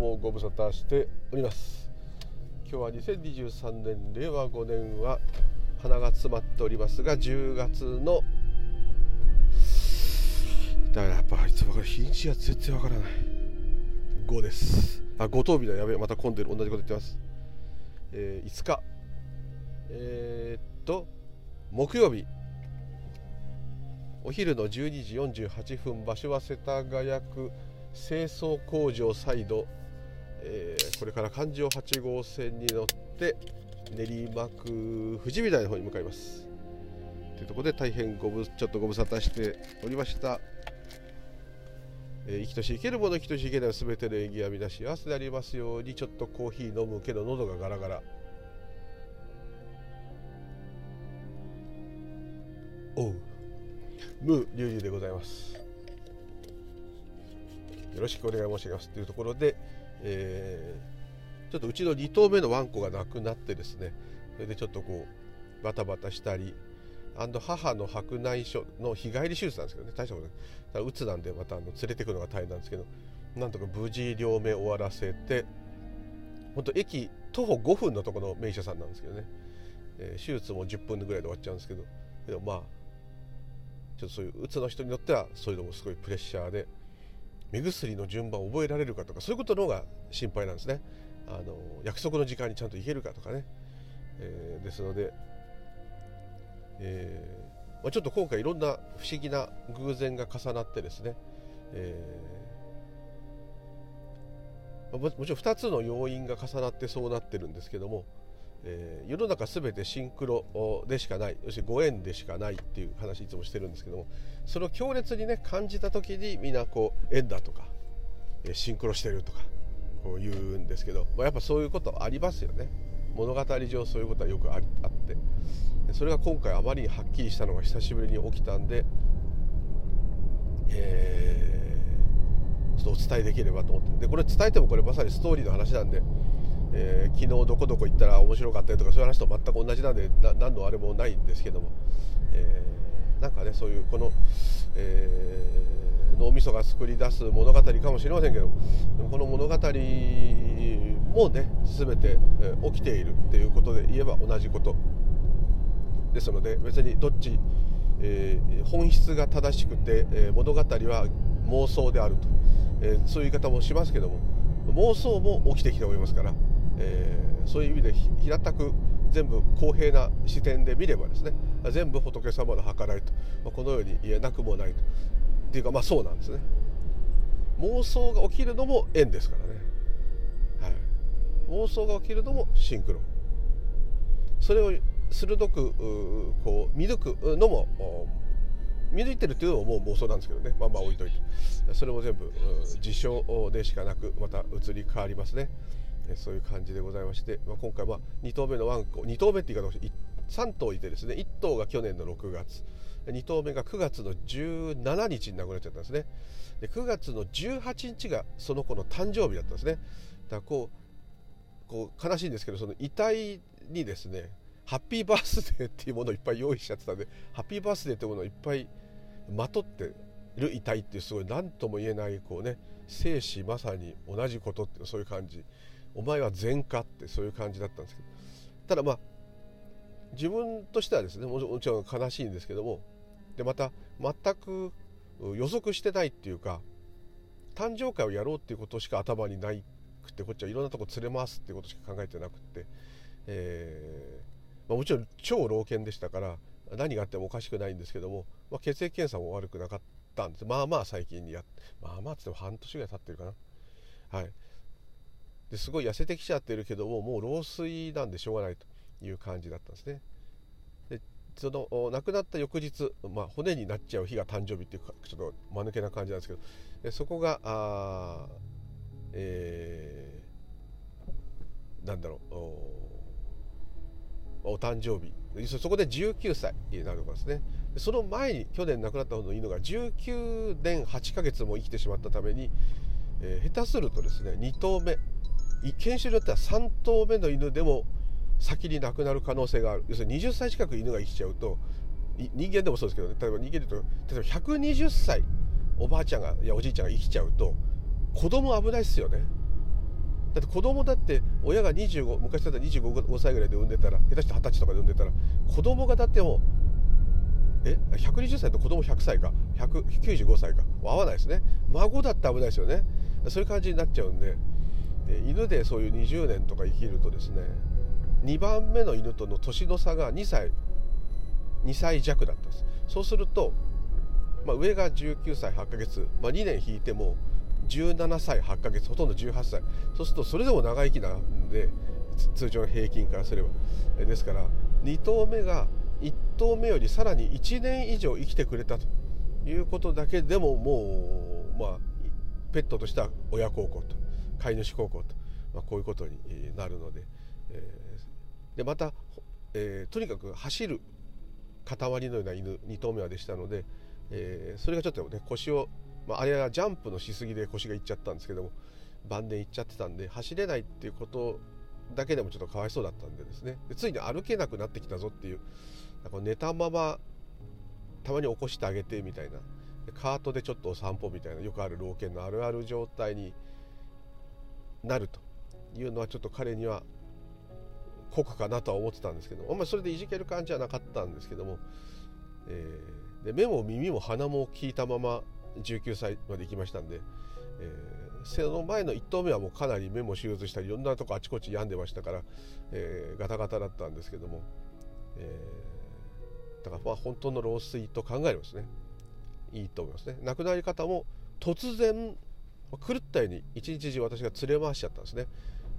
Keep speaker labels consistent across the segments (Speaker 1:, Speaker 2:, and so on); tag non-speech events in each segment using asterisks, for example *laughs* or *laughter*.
Speaker 1: もご無沙汰しております。今日は2023年令和5年は鼻が詰まっておりますが10月のだからやっぱいつもか日にちが全然わからない。5です。あ5等日だやべえまた混んでる同じこと言ってます、えー、5日。えー、っと木曜日。お昼の12時48分場所は世田谷区清掃工場サイド、えー、これから環状8号線に乗って練馬区富士見台の方に向かいます。というところで大変ごぶちょっとご無沙汰しておりました。えー、生きとし生けるもの生きとし生けないすべての縁起は皆幸せでありますようにちょっとコーヒー飲むけど喉がガラガラ。おう。ムーリュウリュウでございます。よろしくお願い申し上げます。というところで、えー、ちょっとうちの2頭目のワンコが亡くなってですねそれでちょっとこうバタバタしたり母の白内障の日帰り手術なんですけどね大したことない。うつなんでまたあの連れてくのが大変なんですけどなんとか無事両目終わらせて本当駅徒歩5分のところの名医者さんなんですけどね、えー、手術も10分ぐらいで終わっちゃうんですけどでもまあちょっとそういううつの人によってはそういうのもすごいプレッシャーで目薬の順番を覚えられるかとかそういうことの方が心配なんですね。あの約束の時間にちゃんと行けるかとかね、えー、ですので、えーまあ、ちょっと今回いろんな不思議な偶然が重なってですね、えー、ももちろん2つの要因が重なってそうなってるんですけども、えー、世の中全てシンクロでしかない要するにご縁でしかないっていう話いつもしてるんですけどもそれを強烈にね感じた時にみんなこう縁だとかえシンクロしてるとかこう言うんですけど、まあ、やっぱそういうことありますよね。物語上そういうことはよくああって。それが今回あまりにはっきりしたのが久しぶりに起きたんで、えー、ちょっとお伝えできればと思って。でこれ伝えてもこれまさにストーリーの話なんでえー、昨日どこどこ行ったら面白かったよとかそういう話と全く同じなんで何のあれもないんですけども、えー、なんかねそういうこの、えー、脳みそが作り出す物語かもしれませんけども。この物語もね全て、えー、起きているっていうことで言えば同じことですので別にどっち、えー、本質が正しくて、えー、物語は妄想であると、えー、そういう言い方もしますけども。妄想も起きてきておりますから。えー、そういう意味で平たく全部公平な視点で見ればですね全部仏様の計らいと、まあ、このように言えなくもないとっていうかまあそうなんですね。妄想が起きるのも縁ですからね、はい、妄想が起きるのもシンクロ。それを鋭くこう見抜くのも見抜いてるっていうのももう妄想なんですけどね。まあまあ置いといて。それも全部事象でしかなくまた移り変わりますね。そういう感じでございまして、まあ、今回は2頭目のワンコ2頭目って言い方を3頭いてですね1頭が去年の6月2頭目が9月の17日に亡くなっちゃったんですね。で9月の18日がその子の誕生日だったんですね。だからこうこう悲しいんですけどその遺体にですねハッピーバースデーっていうものをいっぱい用意しちゃってたんでハッピーバースデーっていうものをいっぱいまとってる遺体っていうすごい何とも言えないこうね生死まさに同じことっていうそういう感じお前は善かってそういう感じだったんですけど。ただまあ自分としてはですねもちろん悲しいんですけどもでまた全く予測してないっていうか誕生会をやろうっていうことしか頭にないくてこっちはいろんなとこ連れ回すっていうことしか考えてなくって、えーまあ、もちろん超老犬でしたから何があってもおかしくないんですけども、まあ、血液検査も悪くなかったんです。まあまあ最近にやってまあまあつっても半年ぐらい経ってるかな。はい。ですごい痩せてきちゃってるけどももう老衰なんでしょうがないという感じだったんですね。でその亡くなった翌日、まあ、骨になっちゃう日が誕生日っていうかちょっと間抜けな感じなんですけどでそこがあえー、なんだろうお誕生日。そこで19歳になるわけですね。その前に去年亡くなった方の犬が19年8ヶ月も生きてしまったために、えー、下手するとですね2頭目犬種によっては3頭目の犬でも先に亡くなる可能性がある。要するに20歳近く犬が生きちゃうと人間でもそうですけどね。例えば人間でと例えば120歳おばあちゃんがいやおじいちゃんが生きちゃうと子供危ないっすよね。だって子供だって親が25昔だったら25歳ぐらいで産んでたら下手して二十歳とかで産んでたら子供がだってもうえ120歳と子供100歳か195歳か合わないですね。孫だって危ないですよね。そういう感じになっちゃうんで。で犬でそういう20年とか生きるとですね2番目の犬との年の差が2歳2歳弱だったんです。そうすると、まあ、上が19歳8ヶ月、まあ、2年引いても17歳8ヶ月ほとんど18歳。そうするとそれでも長生きなんで通常の平均からすれば。ですから2頭目が1頭目よりさらに1年以上生きてくれたということだけでももうまあペットとしては親孝行と。飼い主孝行と、まあ、こういうことになるので、えー、でまた、えー、とにかく走る塊のような犬2頭目はでしたので、えー、それがちょっとね腰を、まあ、あれはジャンプのしすぎで腰がいっちゃったんですけども晩年いっちゃってたんで走れないっていうことだけでもちょっとかわいそうだったんでですね。でついに歩けなくなってきたぞっていう寝たままたまに起こしてあげてみたいな。カートでちょっとお散歩みたいなよくある老犬のあるある状態になるというのはちょっと彼には酷かなとは思ってたんですけどあんまりそれでいじける感じはなかったんですけども、えー、で目も耳も鼻も効いたまま19歳まで行きましたんで、えー、その前の1頭目はもうかなり目も手術したりいろんなとこあちこち病んでましたから、えー、ガタガタだったんですけども、えー、だからまあ本当の老衰と考えればですねいいと思いますね。亡くなり方も突然狂ったように一日中私が連れ回しちゃったんですね。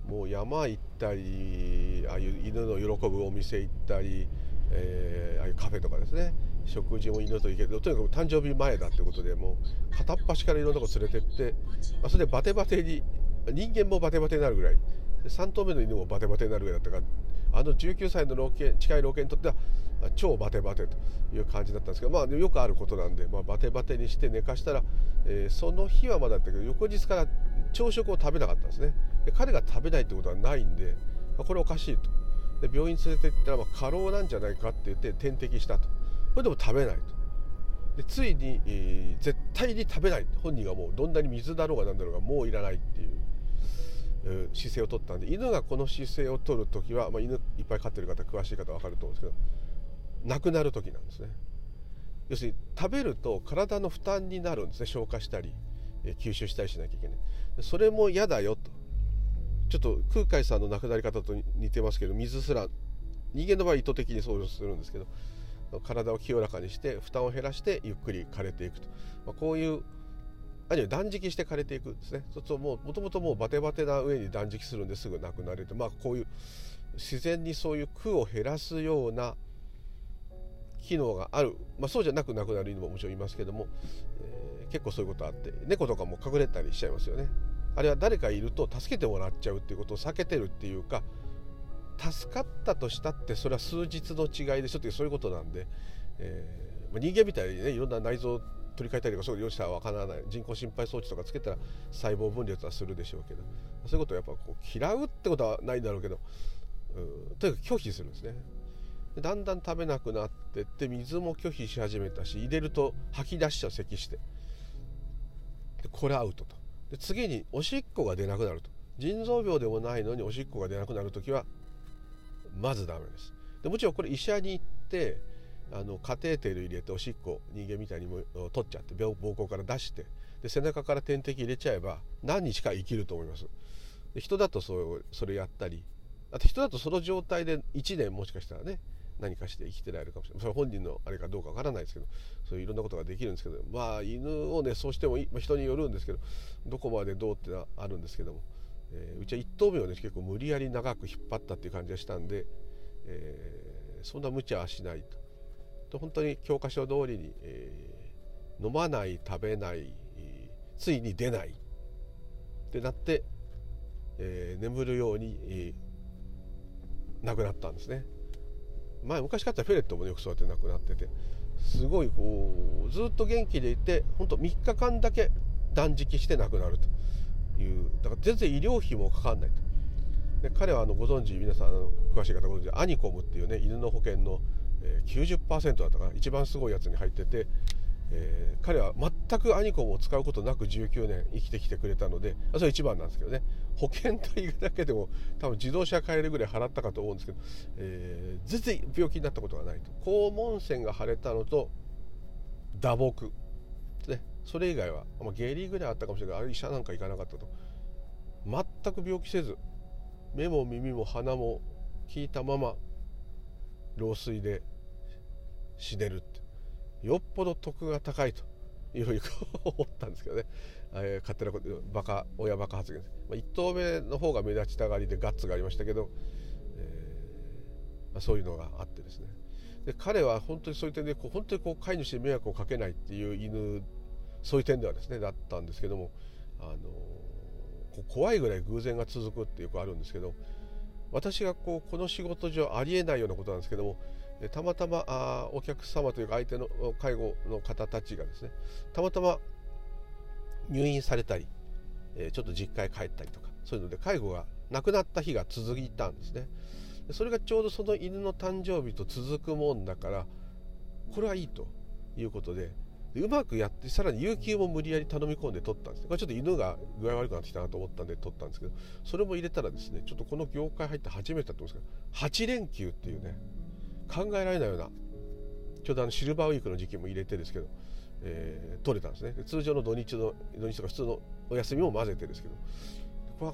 Speaker 1: もう山行ったりああいう犬の喜ぶお店行ったり、えー、ああいうカフェとかですね。食事も犬と行ける。とにかく誕生日前だってことでもう片っ端からいろんなとこ連れてって、まあ、それでバテバテに人間もバテバテになるぐらい。3頭目の犬もバテバテになるぐらいだったからあの19歳の老犬近い老犬にとっては超バテバテという感じだったんですけどまあよくあることなんで、まあ、バテバテにして寝かしたら、えー、その日はまだだったけど翌日から朝食を食べなかったんですね。で彼が食べないってことはないんで、まあ、これおかしいと。で病院連れて行ったら、まあ、過労なんじゃないかって言って点滴したと。これでも食べないと。でついに、えー、絶対に食べない本人がもうどんなに水だろうが何だろうがもういらないっていう、姿勢をとったんで犬がこの姿勢をとる時は、まあ、犬いっぱい飼ってる方詳しい方は分かると思うんですけど亡くなる時なんですね。要するに食べると体の負担になるんですね。消化したり、吸収したりしなきゃいけない。それも嫌だよと。ちょっと空海さんの亡くなり方と似てますけど水すら人間の場合意図的にそうするんですけど体を清らかにして負担を減らしてゆっくり枯れていくと、まあ、こういうあるいは断食して枯れていくんですね。そうするともともともうバテバテな上に断食するんですぐ亡くなれてまあこういう自然にそういう苦を減らすような機能がある、まあ、そうじゃなくなくなる犬ももちろんいますけども、えー、結構そういうことあって猫とかも隠れたりしちゃいますよね。あるいは誰かいると助けてもらっちゃうっていうことを避けてるっていうか助かったとしたってそれは数日の違いでしょっていうそういうことなんで、えー、ま、人間みたいにねいろんな内臓取り替えたりとかそういうしたら分からない。人工心肺装置とかつけたら細胞分裂はするでしょうけど。そういうことをやっぱこう嫌うってことはないんだろうけど。うん。とにかく拒否するんですね。でだんだん食べなくなってって水も拒否し始めたし入れると吐き出しちゃう咳して。でこれアウトと。で次におしっこが出なくなると。腎臓病でもないのにおしっこが出なくなる時はまずダメです。でもちろんこれ医者に行ってあのカテーテル入れておしっこ人間みたいにも取っちゃって膀胱から出してで背中から点滴入れちゃえば何日か生きると思いますで人だとそうそれやったりあと人だとその状態で1年もしかしたらね何かして生きてられるかもしれないそれ本人のあれかどうかわからないですけどそういういろんなことができるんですけどまあ犬をねそうしてもいい、まあ、人によるんですけどどこまでどうってのはあるんですけども、えー、うちは1頭目をね結構無理やり長く引っ張ったっていう感じがしたんで、えー、そんな無茶はしないと。と本当に教科書通りに、えー、飲まない食べない、ついに出ない。ってなって、えー、眠るように、えー、亡くなったんですね。前昔飼ったフェレットもよくそうやって亡くなってて。すごいこうずっと元気でいて本当3日間だけ断食して亡くなると。いうだから全然医療費もかかんないと。で彼はあのご存知皆さん詳しい方ご存知アニコムっていうね犬の保険の90%だったかな。一番すごいやつに入ってて、えー、彼は全くアニコムを使うことなく19年生きてきてくれたのでそれ一番なんですけどね。保険代だけでも多分自動車買えるぐらい払ったかと思うんですけど、えー、全然病気になったことがないと。肛門腺が腫れたのと打撲、ね、それ以外は、まあ、下痢ぐらいあったかもしれないけどあれ医者なんか行かなかったと。全く病気せず目も耳も鼻も効いたまま老衰で死ねるって。よっぽど得が高いというふうに思ったんですけどね、えー、勝手なことバカ親バカ発言です、まあ、1投目の方が目立ちたがりでガッツがありましたけど、えーまあ、そういうのがあってですね。で彼は本当にそういう点でこう本当にこう飼い主に迷惑をかけないっていう犬そういう点ではですねだったんですけども、あのこう怖いぐらい偶然が続くってよくあるんですけど私がこうこの仕事上ありえないようなことなんですけどもたまたまあお客様というか相手の介護の方たちがですねたまたま入院されたりちょっと実家へ帰ったりとかそういうので介護がなくなった日が続いたんですね。それがちょうどその犬の誕生日と続くもんだからこれはいいということでうまくやってさらに有給も無理やり頼み込んで取ったんですこれちょっと犬が具合悪くなってきたなと思ったんで取ったんですけどそれも入れたらですねちょっとこの業界入って初めてだと思うんですけど8連休っていうね考えられないようなちょうどあのシルバーウィークの時期も入れてですけど、えー、取れたんですね。通常の土日の土日とか普通のお休みも混ぜてですけどこれは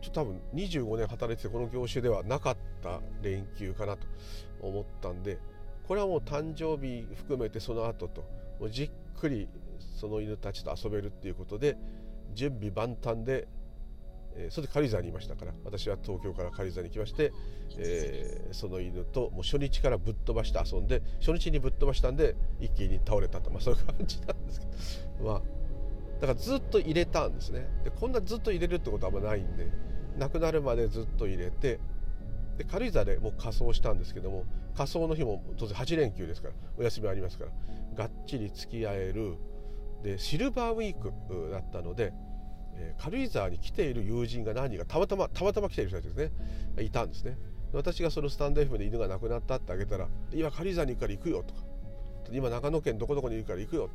Speaker 1: ちょっと多分25年働いててこの業種ではなかった連休かなと思ったんでこれはもう誕生日含めてその後ともうじっくりその犬たちと遊べるっていうことで準備万端で、えー、それで軽井沢にいましたから私は東京から軽井沢に来まして、えー、その犬ともう初日からぶっ飛ばして遊んで初日にぶっ飛ばしたんで一気に倒れたと、まあ、そういう感じなんですけど。まあだからずっと入れたんですね。でこんなずっと入れるってことはあんまないんで亡くなるまでずっと入れてで軽井沢でもう仮装したんですけども仮装の日も当然8連休ですからお休みありますからがっちり付き合える。でシルバーウィークだったので、えー、軽井沢に来ている友人が何人かたまたまたまたま来ている人たちですね。いたんですね。私がそのスタンド F で犬が亡くなったってあげたら今軽井沢に行くから行くよとか今長野県どこどこにいるから行くよ。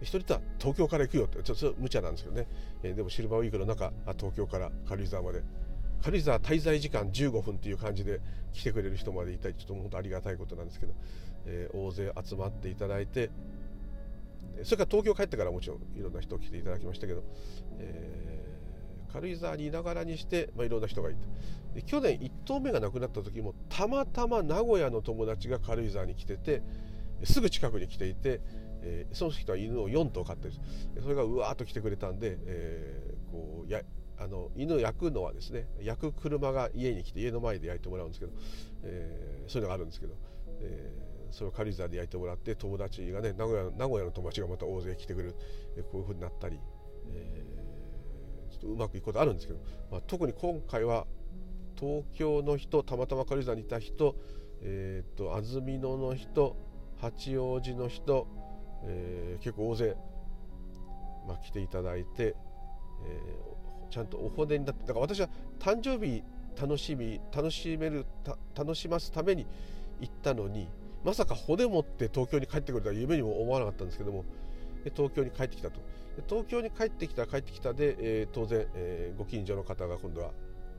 Speaker 1: 一人とは東京から行くよってちょっと無茶なんですけどね、えー、でもシルバーウィークの中東京から軽井沢まで軽井沢滞在時間15分っていう感じで来てくれる人までいたりちょっと本当ありがたいことなんですけど、えー、大勢集まっていただいてそれから東京帰ってからもちろんいろんな人来ていただきましたけど、えー、軽井沢にいながらにして、まあ、いろんな人がいてで去年1頭目が亡くなった時もたまたま名古屋の友達が軽井沢に来ててすぐ近くに来ていて、えー、その人は犬を4頭飼ってる。それがうわーっと来てくれたんで、えー、こうやあの犬焼くのはですね焼く車が家に来て家の前で焼いてもらうんですけど、えー、そういうのがあるんですけど、えー、それを軽井沢で焼いてもらって友達がね名古屋名古屋の友達がまた大勢来てくれる、えこういう風になったり、えー、ちょっとうまくいくことあるんですけど、まあ、特に今回は東京の人たまたま軽井沢にいた人、えーと、安曇野の人八王子の人、えー、結構大勢、まあ、来ていただいて、えちゃんとお骨になってだから私は誕生日楽しみ楽しめる楽しますために行ったのにまさか骨持って東京に帰ってくるとは夢にも思わなかったんですけども東京に帰ってきたと。東京に帰ってきた帰ってきたで、えー、当然、えー、ご近所の方が今度は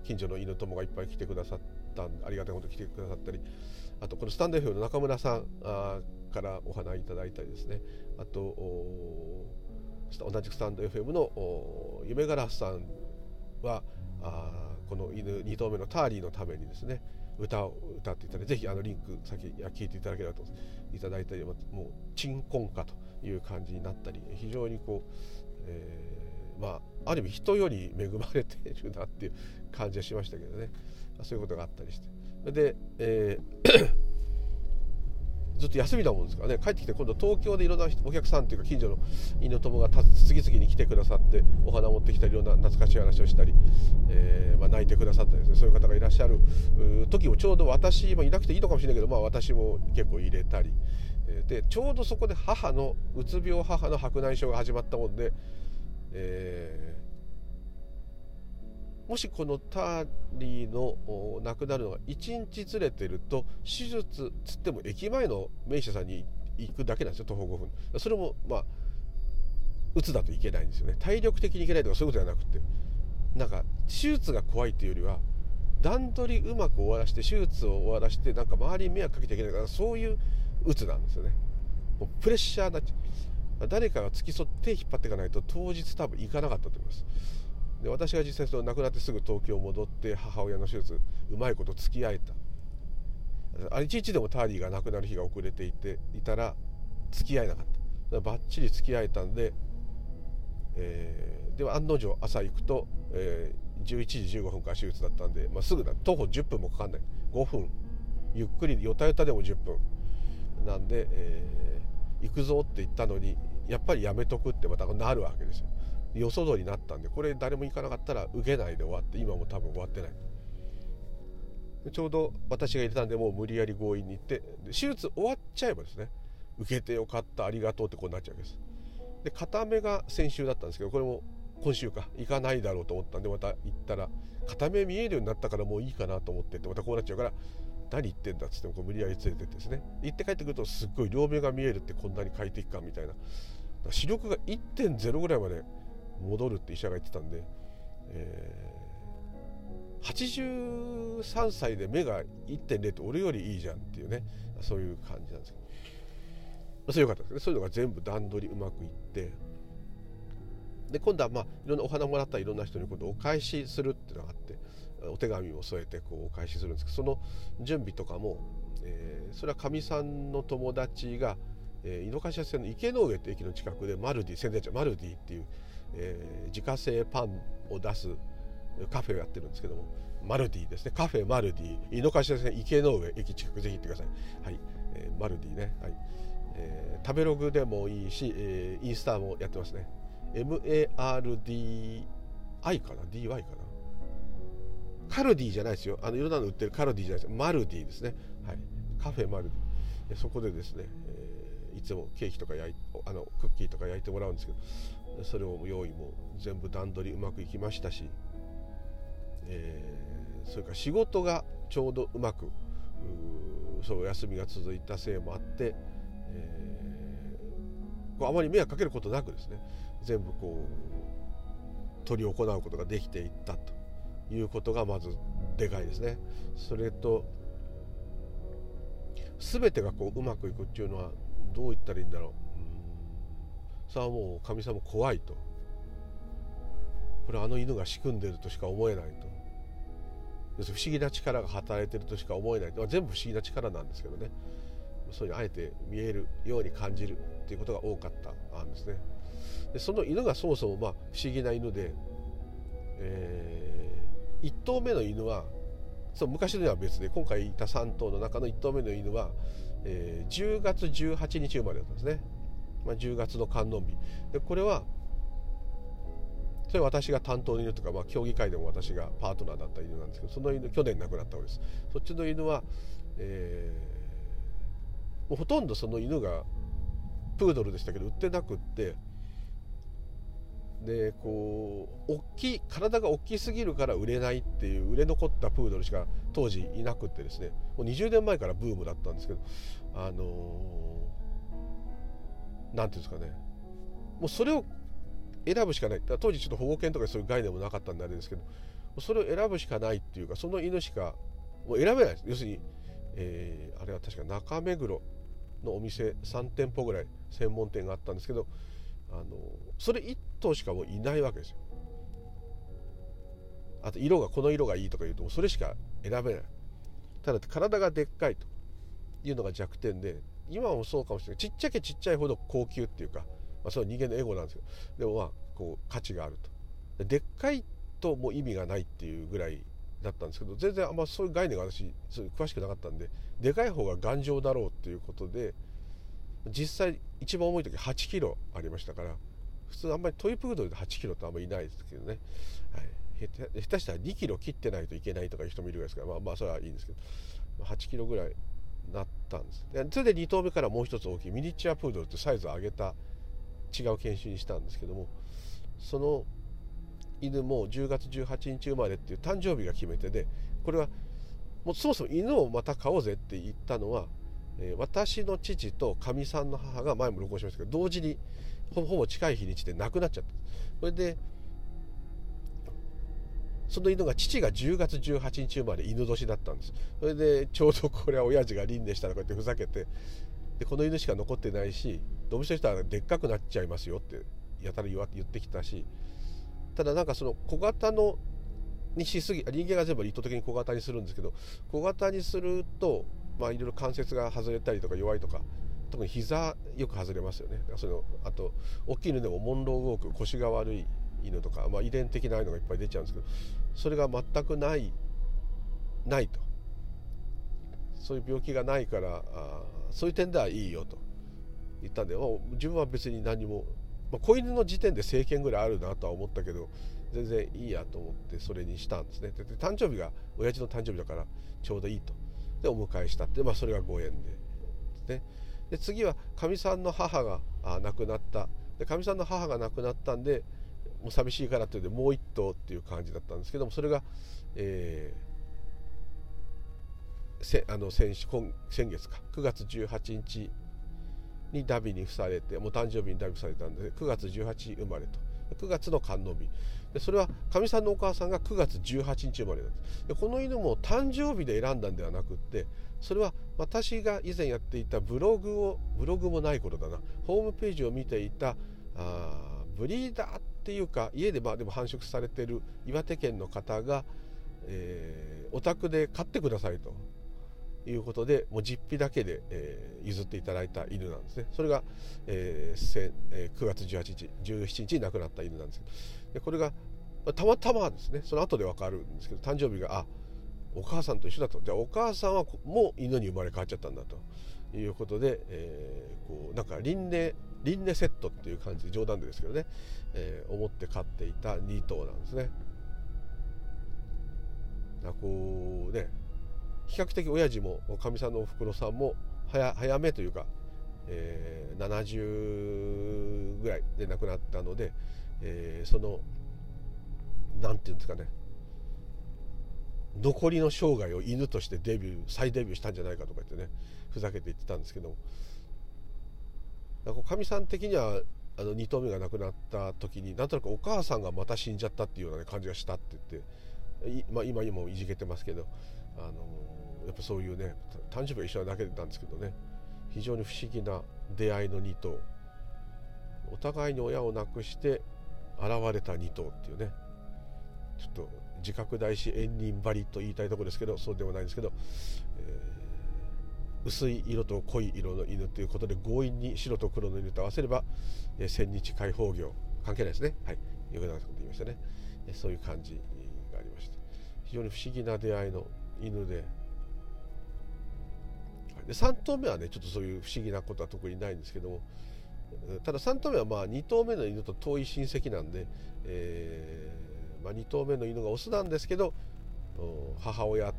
Speaker 1: 近所の犬友がいっぱい来てくださったありがたいこと来てくださったりあとこのスタンド F の中村さんあからお花いただいたりですね。あと同じくスタンド FM の夢ガラスさんはあこの犬2頭目のターリーのためにですね歌を歌っていただいてぜひあのリンク先聞いていただければといただいたりもう鎮魂歌という感じになったり非常にこう、えー、まあある意味人より恵まれているなっていう感じはしましたけどね。そういうことがあったりして。で、えーずっと休みだもんですからね。帰ってきて今度東京でいろんなお客さんっていうか近所の犬友が次々に来てくださってお花持ってきたりいろんな懐かしい話をしたり、えー、まあ、泣いてくださったりですね。そういう方がいらっしゃる時もちょうど私、まあ、いなくていいのかもしれないけど、まあ、私も結構入れたりでちょうどそこで母のうつ病母の白内障が始まったもんで、えーもしこのターリーの亡くなるのが1日ずれてると手術つっても駅前の名医者さんに行くだけなんですよ徒歩5分。それもまあうつだといけないんですよね。体力的にいけないとかそういうことじゃなくてなんか手術が怖いっていうよりは段取りうまく終わらして手術を終わらしてなんか周りに迷惑かけちゃいけないからそういううつなんですよね。もうプレッシャーな誰かが付き添って引っ張っていかないと当日多分行かなかったと思います。で私が実際その亡くなってすぐ東京戻って母親の手術うまいこと付き合えた。あれ一日でもターリーが亡くなる日が遅れていていたら付き合えなかった。ばっちり付き合えたんで、えー、では案の定朝行くと、えー、11時15分から手術だったんで、まあ、すぐだ。徒歩10分もかかんない。5分。ゆっくりよたよたでも10分。なんで、えー、行くぞって言ったのにやっぱりやめとくってまたなるわけですよ。予想通りになったんでこれ誰も行かなかったら受けないで終わって今も多分終わってない。ちょうど私が入れたんでもう無理やり強引に行って手術終わっちゃえばですね受けてよかったありがとうってこうなっちゃうわけです。で片目が先週だったんですけどこれも今週か行かないだろうと思ったんでまた行ったら片目見えるようになったからもういいかなと思ってってまたこうなっちゃうから何言ってんだっつってもこう無理やり連れてってですね。行って帰ってくるとすっごい両目が見えるってこんなに快適感みたいな。視力が1.0ぐらいまで戻るって医者が言ってたんで、えー、83歳で目が1.0って俺よりいいじゃんっていうねそういう感じなんですけど。それよかったですね。そういうのが全部段取りうまくいってで今度はまあいろんなお花もらったいろんな人に今度お返しするっていうのがあってお手紙を添えてこうお返しするんですけどその準備とかも、えー、それはかみさんの友達が、えー、井の頭線の池の上って駅の近くでマルディ宣伝者マルディっていうえー、自家製パンを出すカフェをやってるんですけどもマルディですね。カフェマルディ。井の頭線池の上駅近くぜひ行ってください。はい、えー、マルディね。はい、えー、食べログでもいいし、えー、インスタもやってますね。MARDI かな？DY かな？カルディじゃないですよ。あのいろんなの売ってるカルディじゃないです。マルディですね。はい。カフェマルディ。そこでですね、えー、いつもケーキとか焼いあのクッキーとか焼いてもらうんですけど。それを用意も全部段取りうまくいきましたし、えー、それから仕事がちょうどうまくそう休みが続いたせいもあって、えー、こうあまり迷惑かけることなくですね全部こう取り行うことができていったということがまずでかいですね。それと全てがこううまくいくっていうのはどう言ったらいいんだろうさあもう神様怖いと。これはあの犬が仕組んでるとしか思えないと。要するに不思議な力が働いてるとしか思えないと。全部不思議な力なんですけどね。そういうあえて見えるように感じるっていうことが多かったんですね。でその犬がそもそもまあ不思議な犬で、えー、1頭目の犬はそう昔のは別で今回いた3頭の中の1頭目の犬は、えー、10月18日生まれだったんですね。まあ、10月の観音日。でこれはそれ私が担当の犬とか、まあ、競技会でも私がパートナーだった犬なんですけどその犬去年亡くなったわけです。そっちの犬は、えー、もうほとんどその犬がプードルでしたけど売ってなくってでこう大きい体が大きすぎるから売れないっていう売れ残ったプードルしか当時いなくってですねもう20年前からブームだったんですけどあのー何ていうんですかね。もうそれを選ぶしかない。当時ちょっと保護犬とかそういう概念もなかったんであれですけどそれを選ぶしかないっていうかその犬しかもう選べない。です要するに、えー、あれは確か中目黒のお店3店舗ぐらい専門店があったんですけどあのそれ1頭しかもういないわけですよ。あと色がこの色がいいとか言うとそれしか選べない。ただ体がでっかいというのが弱点で今もそうかもしれない。ちっちゃけちっちゃいほど高級っていうか、まあ、それは人間のエゴなんですけどでもまあこう価値があると。でっかいともう意味がないっていうぐらいだったんですけど全然あんまそういう概念が私詳しくなかったんででかい方が頑丈だろうっていうことで実際一番重い時8キロありましたから普通あんまりトイプードルで8キロってあんまりいないですけどね、はい、下手したら2キロ切ってないといけないとかいう人もいるぐらいですからまあまあそれはいいんですけど8キロぐらいなったんです。でそれで2頭目からもう一つ大きいミニチュアプードルってサイズを上げた違う犬種にしたんですけどもその犬も10月18日生まれっていう誕生日が決め手でこれはもうそもそも犬をまた飼おうぜって言ったのは、えー、私の父とかみさんの母が前も録音しましたけど同時にほぼ近い日にちで亡くなっちゃった。それでその犬が父が10月18日生まれ犬年だったんです。それでちょうどこれは親父が輪廻したらこうやってふざけてでこの犬しか残ってないし動物としてはでっかくなっちゃいますよってやたら言ってきたしただなんかその小型のにしすぎ人間が全部意図的に小型にするんですけど小型にするとまあいろいろ関節が外れたりとか弱いとか特に膝よく外れますよね。そのあと大きい犬でもモンローウォーク腰が悪い犬とか、まあ、遺伝的なのがいっぱい出ちゃうんですけどそれが全くないないと。そういう病気がないからあそういう点ではいいよと言ったんで、まあ、自分は別に何も、まあ、子犬の時点で政権ぐらいあるなとは思ったけど全然いいやと思ってそれにしたんですね。で誕生日が親父の誕生日だからちょうどいいと。でお迎えしたって、まあ、それがご縁でね。で次はかみさんの母が亡くなった。かみさんの母が亡くなったんでもう寂しいからっていうのでもう一頭っていう感じだったんですけどもそれが、えー、せあの先今先月か。9月18日にダビに付されてもう誕生日にダビされたんで9月18生まれと。9月の観音日。でそれはかみさんのお母さんが9月18日生まれなんです。でこの犬も誕生日で選んだんではなくってそれは私が以前やっていたブログをブログもない頃だな。ホームページを見ていたあブリーダーっっていうか家でまあでも繁殖されてる岩手県の方が、えー、お宅で飼ってくださいと。いうことでもう実費だけで、えー、譲っていただいた犬なんですね。それが、えーえー、9月18日17日に亡くなった犬なんですけど。でこれが、ま、たまたまですね。その後で分かるんですけど誕生日があお母さんと一緒だと。じゃあお母さんはもう犬に生まれ変わっちゃったんだと。いうことで、えー、こうなんか輪廻輪廻セットっていう感じで冗談でですけどね、えー、思って飼っていた2頭なんですね。こうね比較的親父もかみさんのおふくろさんも早早めというか、えー、70ぐらいで亡くなったので、えー、その何て言うんですかね残りの生涯を犬としてデビュー再デビューしたんじゃないかとか言ってねふざけて言ってたんですけどかみさん的にはあの2頭目が亡くなった時になんとなくお母さんがまた死んじゃったっていうような、ね、感じがしたって言って、まあ、今にもいじけてますけどあのやっぱそういうね誕生日が一緒なだけなんですけどね非常に不思議な出会いの2頭お互いに親を亡くして現れた2頭っていうねちょっと自覚大師縁人張りと言いたいところですけどそうでもないんですけど、えー、薄い色と濃い色の犬ということで強引に白と黒の犬と合わせれば、えー、千日解放業関係ないですね。はい。よくなこと言いましたね、えー、そういう感じがありまして。非常に不思議な出会いの犬で。で3頭目はねちょっとそういう不思議なことは特にないんですけどもただ3頭目はまあ2頭目の犬と遠い親戚なんで、え、まあ、2頭目の犬がオスなんですけど母親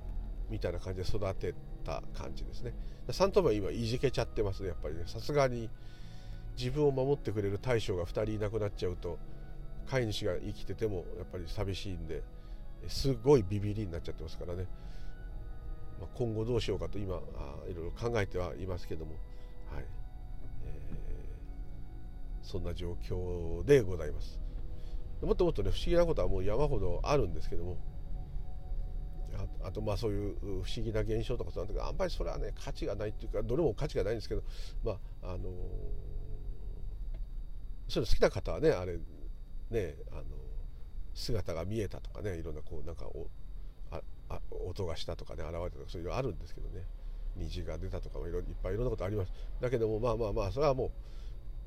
Speaker 1: みたいな感じで育てた感じですね。3頭目は今いじけちゃってますねやっぱりね。さすがに自分を守ってくれる大将が2人いなくなっちゃうと飼い主が生きててもやっぱり寂しいんですごいビビりになっちゃってますからね。まあ、今後どうしようかと今いろいろ考えてはいますけども、はい。えー、そんな状況でございます。もっともっとね不思議なことはもう山ほどあるんですけども。あとまあそういう不思議な現象とかそうなんだけどあんまりそれはね価値がないっていうかどれも価値がないんですけど。まああのー、それ好きな方はねあれねあの姿が見えたとかねいろんなこうなんかおああ音がしたとかね現れたとかそういうのあるんですけどね。虹が出たとかいろいっぱいいろんなことあります。だけどもまあまあまあそれはもう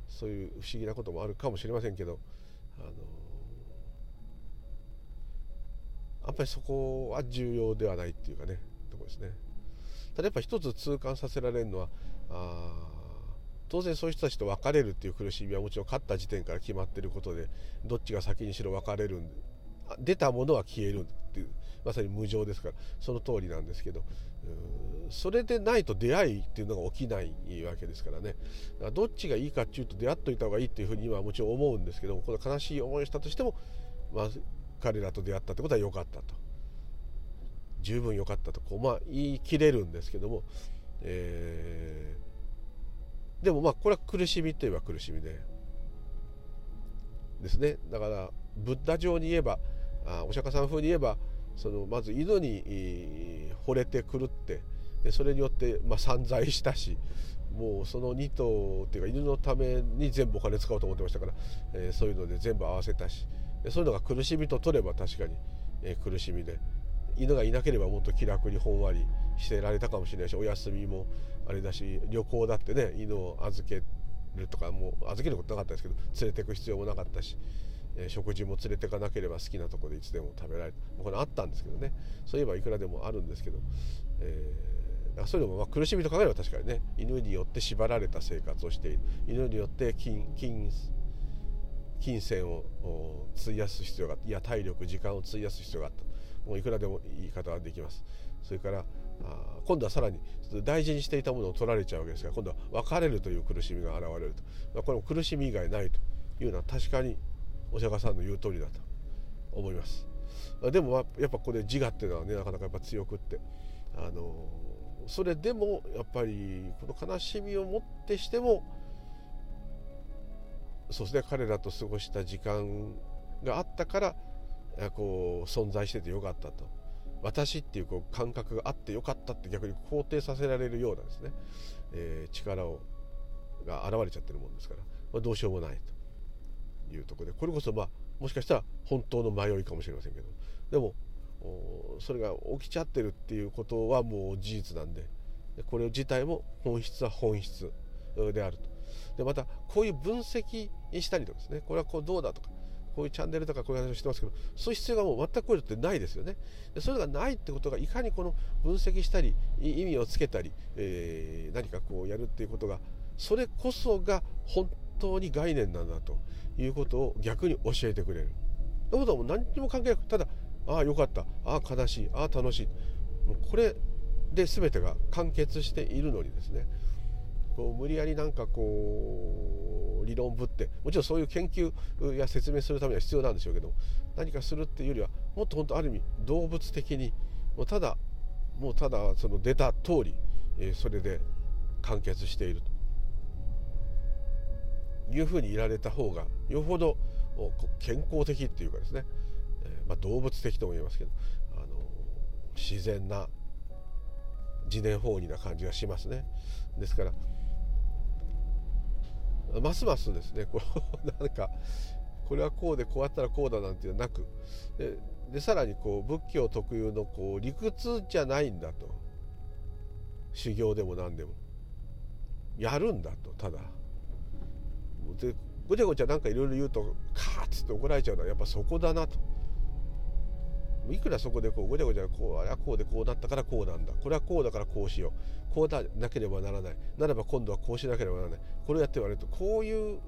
Speaker 1: そういう不思議なこともあるかもしれませんけどあのあんまりそこは重要ではないっていうかねとこですね。ただやっぱ一つ痛感させられるのはあ当然そういう人たちと別れるっていう苦しみはもちろん勝った時点から決まってることでどっちが先にしろ別れるんで出たものは消えるっていうまさに無常ですからその通りなんですけどそれでないと出会いっていうのが起きないわけですからね。からどっちがいいかっていうと出会っといた方がいいっていうふうに今はもちろん思うんですけどもこの悲しい思いをしたとしても、まあ、彼らと出会ったってことは良かったと。十分良かったと。こう、まあ、言い切れるんですけども、えー、でもまあこれは苦しみといえば苦しみで。ですね。だからブッダ上に言えばあお釈迦さん風に言えばそのまず犬に惚れてくるって。でそれによって、まあ、散財したしもうその2頭っていうか犬のために全部お金使おうと思ってましたから、えー、そういうので全部合わせたし。そういうのが苦しみと取れば確かに、え、苦しみで犬がいなければもっと気楽にほんわりしてられたかもしれないしお休みもあれだし旅行だってね犬を預けるとかもう預けることなかったですけど連れてく必要もなかったし、え、食事も連れてかなければ好きなとこでいつでも食べられる。これあったんですけどね。そういえばいくらでもあるんですけど、えー、そういうのもまあ苦しみと考えれば確かにね犬によって縛られた生活をしている。犬によって金金金銭を費やす必要があった。いや体力時間を費やす必要があった。もういくらでも言い方ができます。それからあ今度はさらに大事にしていたものを取られちゃうわけですが今度は別れるという苦しみが現れると。これも苦しみ以外ないと。いうのは確かにお釈迦さんの言う通りだと。思います。でもやっぱここで自我っていうのはねなかなかやっぱ強くって。あのそれでもやっぱりこの悲しみをもってしてもそうですね彼らと過ごした時間があったからこう存在しててよかったと。私っていうこう感覚があってよかったって逆に肯定させられるようなですね、えー、力をが現れちゃってるもんですから、まあ、どうしようもないと。いうとこでこれこそまあもしかしたら本当の迷いかもしれませんけど。でもそれが起きちゃってるっていうことはもう事実なんでこれ自体も本質は本質であると。でまたこういう分析したりとかですね。これはこうどうだとかこういうチャンネルとかこういう話をしてますけどそういう必要がもう全くこういうのってないですよね。でそういうのがないってことがいかにこの分析したり意味をつけたり、えー、何かこうやるっていうことがそれこそが本当に概念なんだということを逆に教えてくれる。ということはもう何にも関係なくただああよかった。ああ悲しい。ああ楽しい。もうこれで全てが完結しているのにですね。こう無理やりなんかこう理論ぶってもちろんそういう研究や説明するためには必要なんでしょうけど何かするっていうよりはもっと本当ある意味動物的にもうただもうただその出た通り、えそれで完結しているというふうにいられた方がよほど健康的っていうかですね、えまあ、動物的とも言いますけどあの自然な自然法理な感じがしますね。ですからますますですねこう *laughs* なんかこれはこうでこうやったらこうだなんていうのはなくででさらにこう仏教特有のこう理屈じゃないんだと。修行でも何でも。やるんだとただ。でごちゃごちゃなんかいろいろ言うとカーッつって怒られちゃうのはやっぱそこだなと。いくらそこでこうごちゃごちゃこうあれはこうでこうなったからこうなんだ。これはこうだからこうしよう。こうだなければならない。ならば今度はこうしなければならない。これをやって言われるとこういう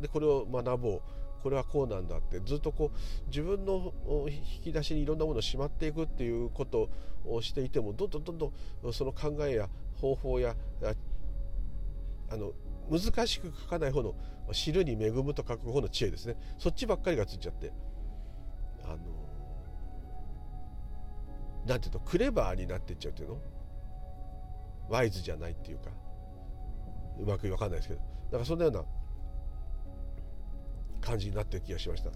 Speaker 1: でこれを学ぼう。これはこうなんだって。ずっとこう自分の引き出しにいろんなものをしまっていくっていうことをしていてもどんどんどんどんその考えや方法やあの難しく書かない方の知るに恵むと書く方の知恵ですね。そっちばっかりがついちゃって。あのなんていうとクレバーになっていっちゃうっていうの？ワイズじゃないっていうか。うまく分かんないですけど。だからそんなような感じになってる気がしました。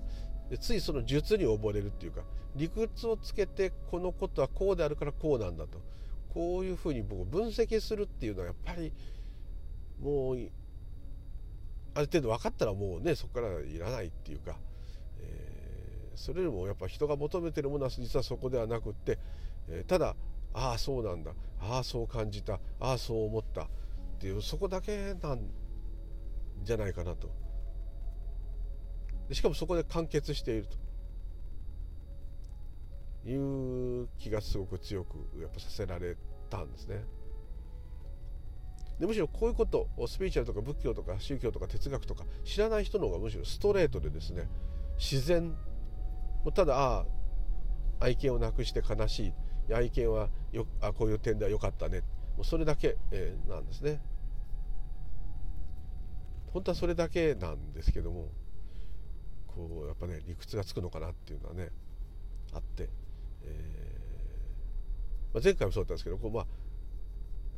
Speaker 1: でついその術に溺れるっていうか理屈をつけてこのことはこうであるからこうなんだと。こういうふうに僕分析するっていうのはやっぱりもうある程度分かったらもうねそこからいらないっていうか。それよりもやっぱ人が求めてるものは実はそこではなくって、えー、ただああそうなんだああそう感じたああそう思ったっていうそこだけなんじゃないかなとでしかもそこで完結しているという気がすごく強くやっぱさせられたんですね。でむしろこういうことをスピーチュアルとか仏教とか宗教とか哲学とか知らない人の方がむしろストレートでですね自然ただああ愛犬を亡くして悲しい。愛犬はよあこういう点では良かったね。もうそれだけ、えー、なんですね。本当はそれだけなんですけどもこうやっぱね理屈がつくのかなっていうのはねあって、えーまあ、前回もそうだったんですけどこう、まあ、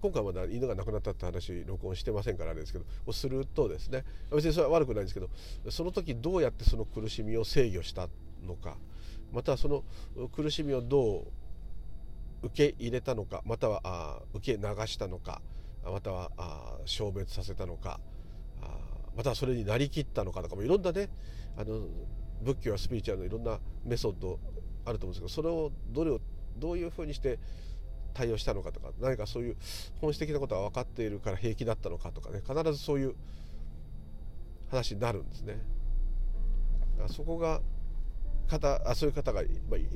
Speaker 1: 今回まだ犬が亡くなったって話録音してませんからあれですけどをするとですね別にそれは悪くないんですけどその時どうやってその苦しみを制御したのか、またはその苦しみをどう受け入れたのかまたはあ受け流したのかまたはあ消滅させたのかあまたはそれになりきったのかとかもいろんなねあの仏教やスピリチュアルのいろんなメソッドあると思うんですけどそれをどれをどういうふうにして対応したのかとか何かそういう本質的なことが分かっているから平気だったのかとかね必ずそういう話になるんですね。そこが方あそういう方がい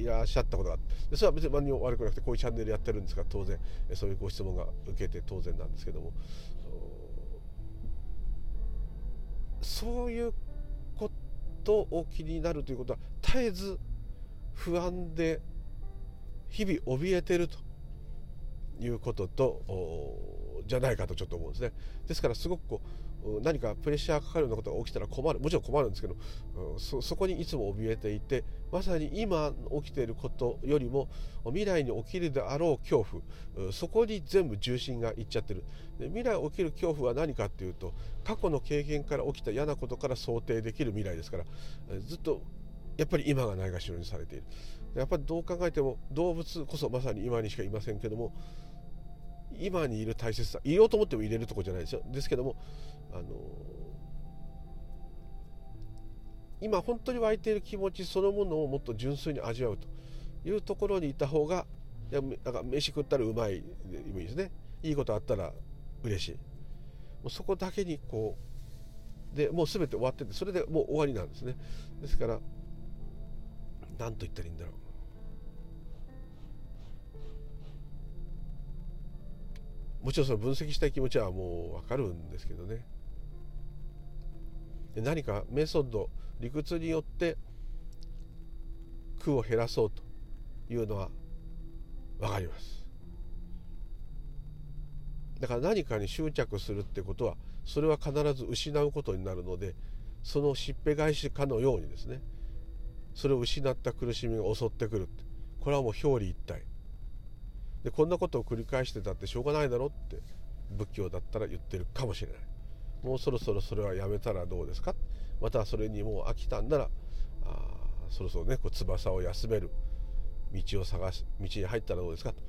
Speaker 1: らっしゃったことがあってそれは別に何も悪くなくてこういうチャンネルやってるんですから当然。そういうご質問が受けて当然なんですけども。そういうことを気になるということは絶えず不安で日々怯えてるということとじゃないかとちょっと思うんですね。ですからすごくこう何かプレッシャーかかるようなことが起きたら困る。もちろん困るんですけどそそこにいつも怯えていてまさに今起きていることよりも未来に起きるであろう恐怖そこに全部重心がいっちゃってる。で未来起きる恐怖は何かっていうと過去の経験から起きた嫌なことから想定できる未来ですからずっとやっぱり今がないがしろにされている。やっぱりどう考えても動物こそまさに今にしかいませんけども今にいる大切さ言おうと思っても入れるとこじゃないですよ。ですけどもあの今本当に湧いている気持ちそのものをもっと純粋に味わうというところにいた方がいやなんか飯食ったらうまいでもいいですね。いいことあったら嬉しい。もうそこだけにこうでもう全て終わっててそれでもう終わりなんですね。ですから何と言ったらいいんだろう。もちろんその分析したい気持ちはもう分かるんですけどね。何かメソッド理屈によって苦を減らそうというのは分かります。だから何かに執着するってことはそれは必ず失うことになるのでそのしっぺ返しかのようにですね。それを失った苦しみが襲ってくるこれはもう表裏一体。でこんなことを繰り返してたってしょうがないだろって仏教だったら言ってるかもしれない。もうそろそろそれはやめたらどうですか？またそれにもう飽きたんならあそろそろねこう翼を休める道を探す道に入ったらどうですか？とこ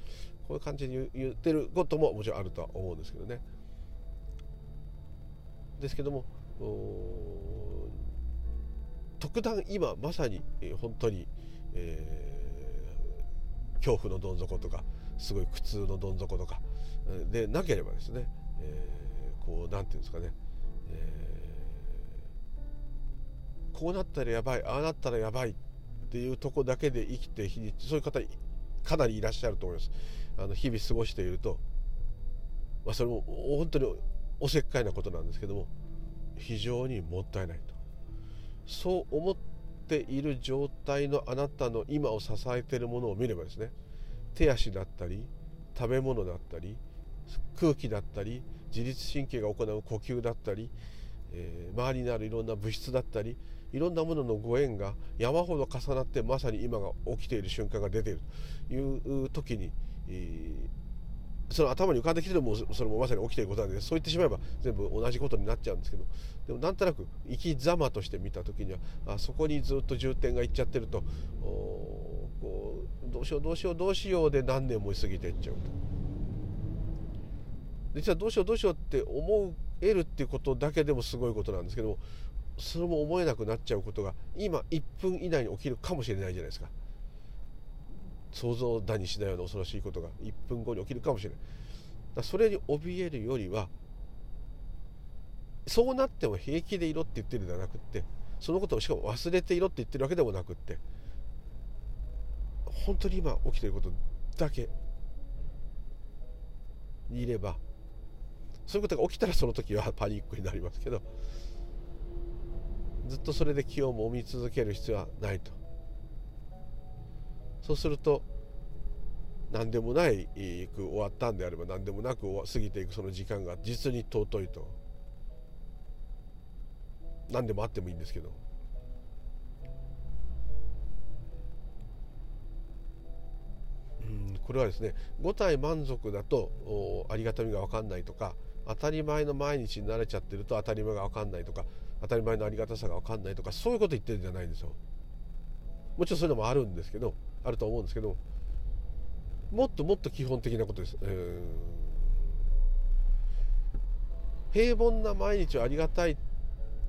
Speaker 1: ういう感じに言ってることももちろんあるとは思うんですけどね。ですけども特段今まさに、本当に、えー、恐怖のどん底とかすごい苦痛のどん底とか。でなければですね、えー、こうなんていうんですかね、えー、こうなったらやばいああなったらやばいっていうとこだけで生きて日にそういう方かなりいらっしゃると思います。あの日々過ごしていると、まあ、それも本当におせっかいなことなんですけども非常にもったいないと。そう思っている状態のあなたの今を支えているものを見ればですね手足だったり食べ物だったり空気だったり自律神経が行う呼吸だったり、えー、周りにあるいろんな物質だったりいろんなもののご縁が山ほど重なってまさに今が起きている瞬間が出ているという時に、えー、その頭に浮かんできてるもそれもまさに起きていることなんでそう言ってしまえば全部同じことになっちゃうんですけど。でもなんとなく生き様として見た時にはあそこにずっと重点がいっちゃってるとこうどうしようどうしようどうしようで何年も過ぎてっちゃうと。実はどうしようどうしようって思えるっていうことだけでもすごいことなんですけどもそれも思えなくなっちゃうことが今1分以内に起きるかもしれないじゃないですか。想像だにしないような恐ろしいことが1分後に起きるかもしれない。だそれに怯えるよりはそうなっても平気でいろって言ってるんではなくってそのことをしかも忘れていろって言ってるわけでもなくって本当に今起きていることだけにいればそういうことが起きたらその時は *laughs* パニックになりますけどずっとそれで気をもみ続ける必要はないと。そうすると何でもないく終わったんであれば何でもなく過ぎていくその時間が実に尊いと。何でもあってもいいんですけどこれはですね5体満足だとありがたみが分かんないとか当たり前の毎日に慣れちゃってると当たり前が分かんないとか当たり前のありがたさが分かんないとかそういうこと言ってるんじゃないんですよ。もちろんそういうのもあるんですけどあると思うんですけどもっともっと基本的なことです、えー、平凡な毎日をありがたいっ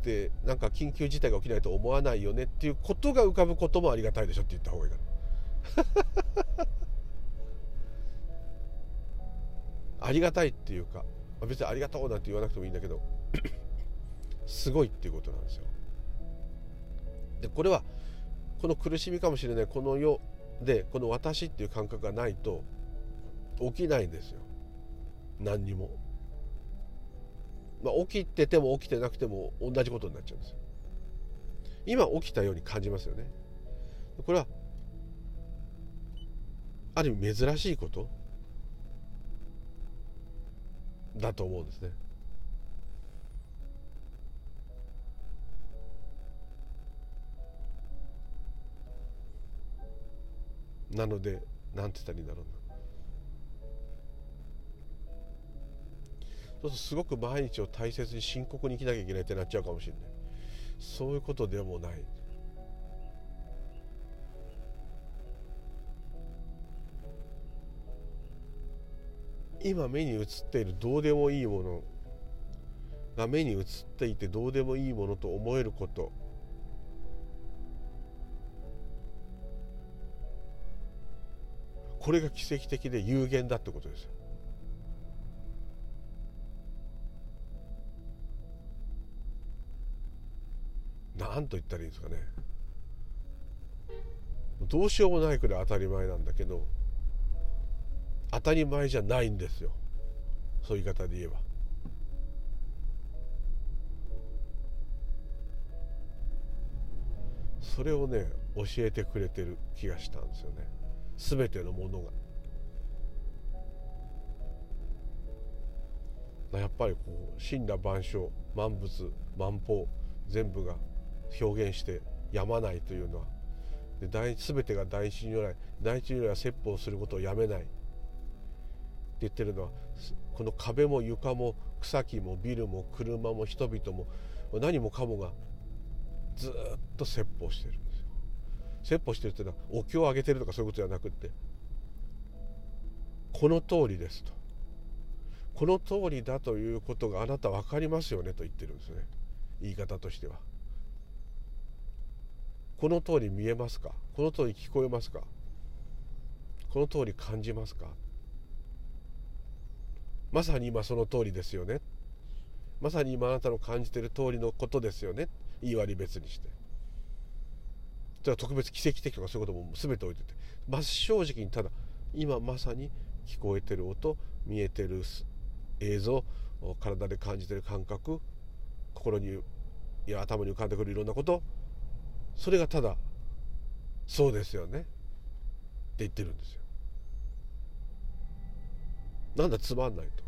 Speaker 1: てなんか緊急事態が起きないと思わないよねっていうことが浮かぶこともありがたいでしょって言った方がいいかなありがたいっていうか別にありがとうなんて言わなくてもいいんだけど *coughs* すごいっていうことなんですよ。でこれはこの苦しみかもしれないこの世でこの私っていう感覚がないと起きないんですよ。何にも、まあ、起きてても起きてなくても同じことになっちゃうんですよ。今起きたように感じますよね。これはある意味珍しいことだと思うんですね。なので何て言ったらいいんだろうな。そうするとすごく毎日を大切に深刻に生きなきゃいけないってなっちゃうかもしれない。そういうことでもない。今目に映っているどうでもいいものが目に映っていてどうでもいいものと思えることこれが奇跡的で有限だってことですよ。何と言ったらいいですかねどうしようもないくらい当たり前なんだけど当たり前じゃないんですよ。そういう言い方で言えば。それをね教えてくれてる気がしたんですよね。全てのものが。やっぱりこう神羅万象万物万法全部が表現してやまないというのは。で第全てが第一如来第一如来は説法することをやめない。言ってるのはこの壁も床も草木もビルも車も人々も何もかもがずっと説法してるんですよ。説法してるっていうのはお経をあげてるとかそういうことじゃなくってこの通りですと。この通りだということがあなた分かりますよねと言ってるんですね。言い方としては。この通り見えますか？この通り聞こえますか？この通り感じますか？まさに今その通りですよね。まさに今あなたの感じてる通りのことですよね。言い割り別にして。じゃ特別奇跡的とかそういうことも全て置いてて。真正直にただ今まさに聞こえてる音見えてる映像体で感じてる感覚心にいや頭に浮かんでくるいろんなことそれがただそうですよね。って言ってるんですよ。なんだつまんないと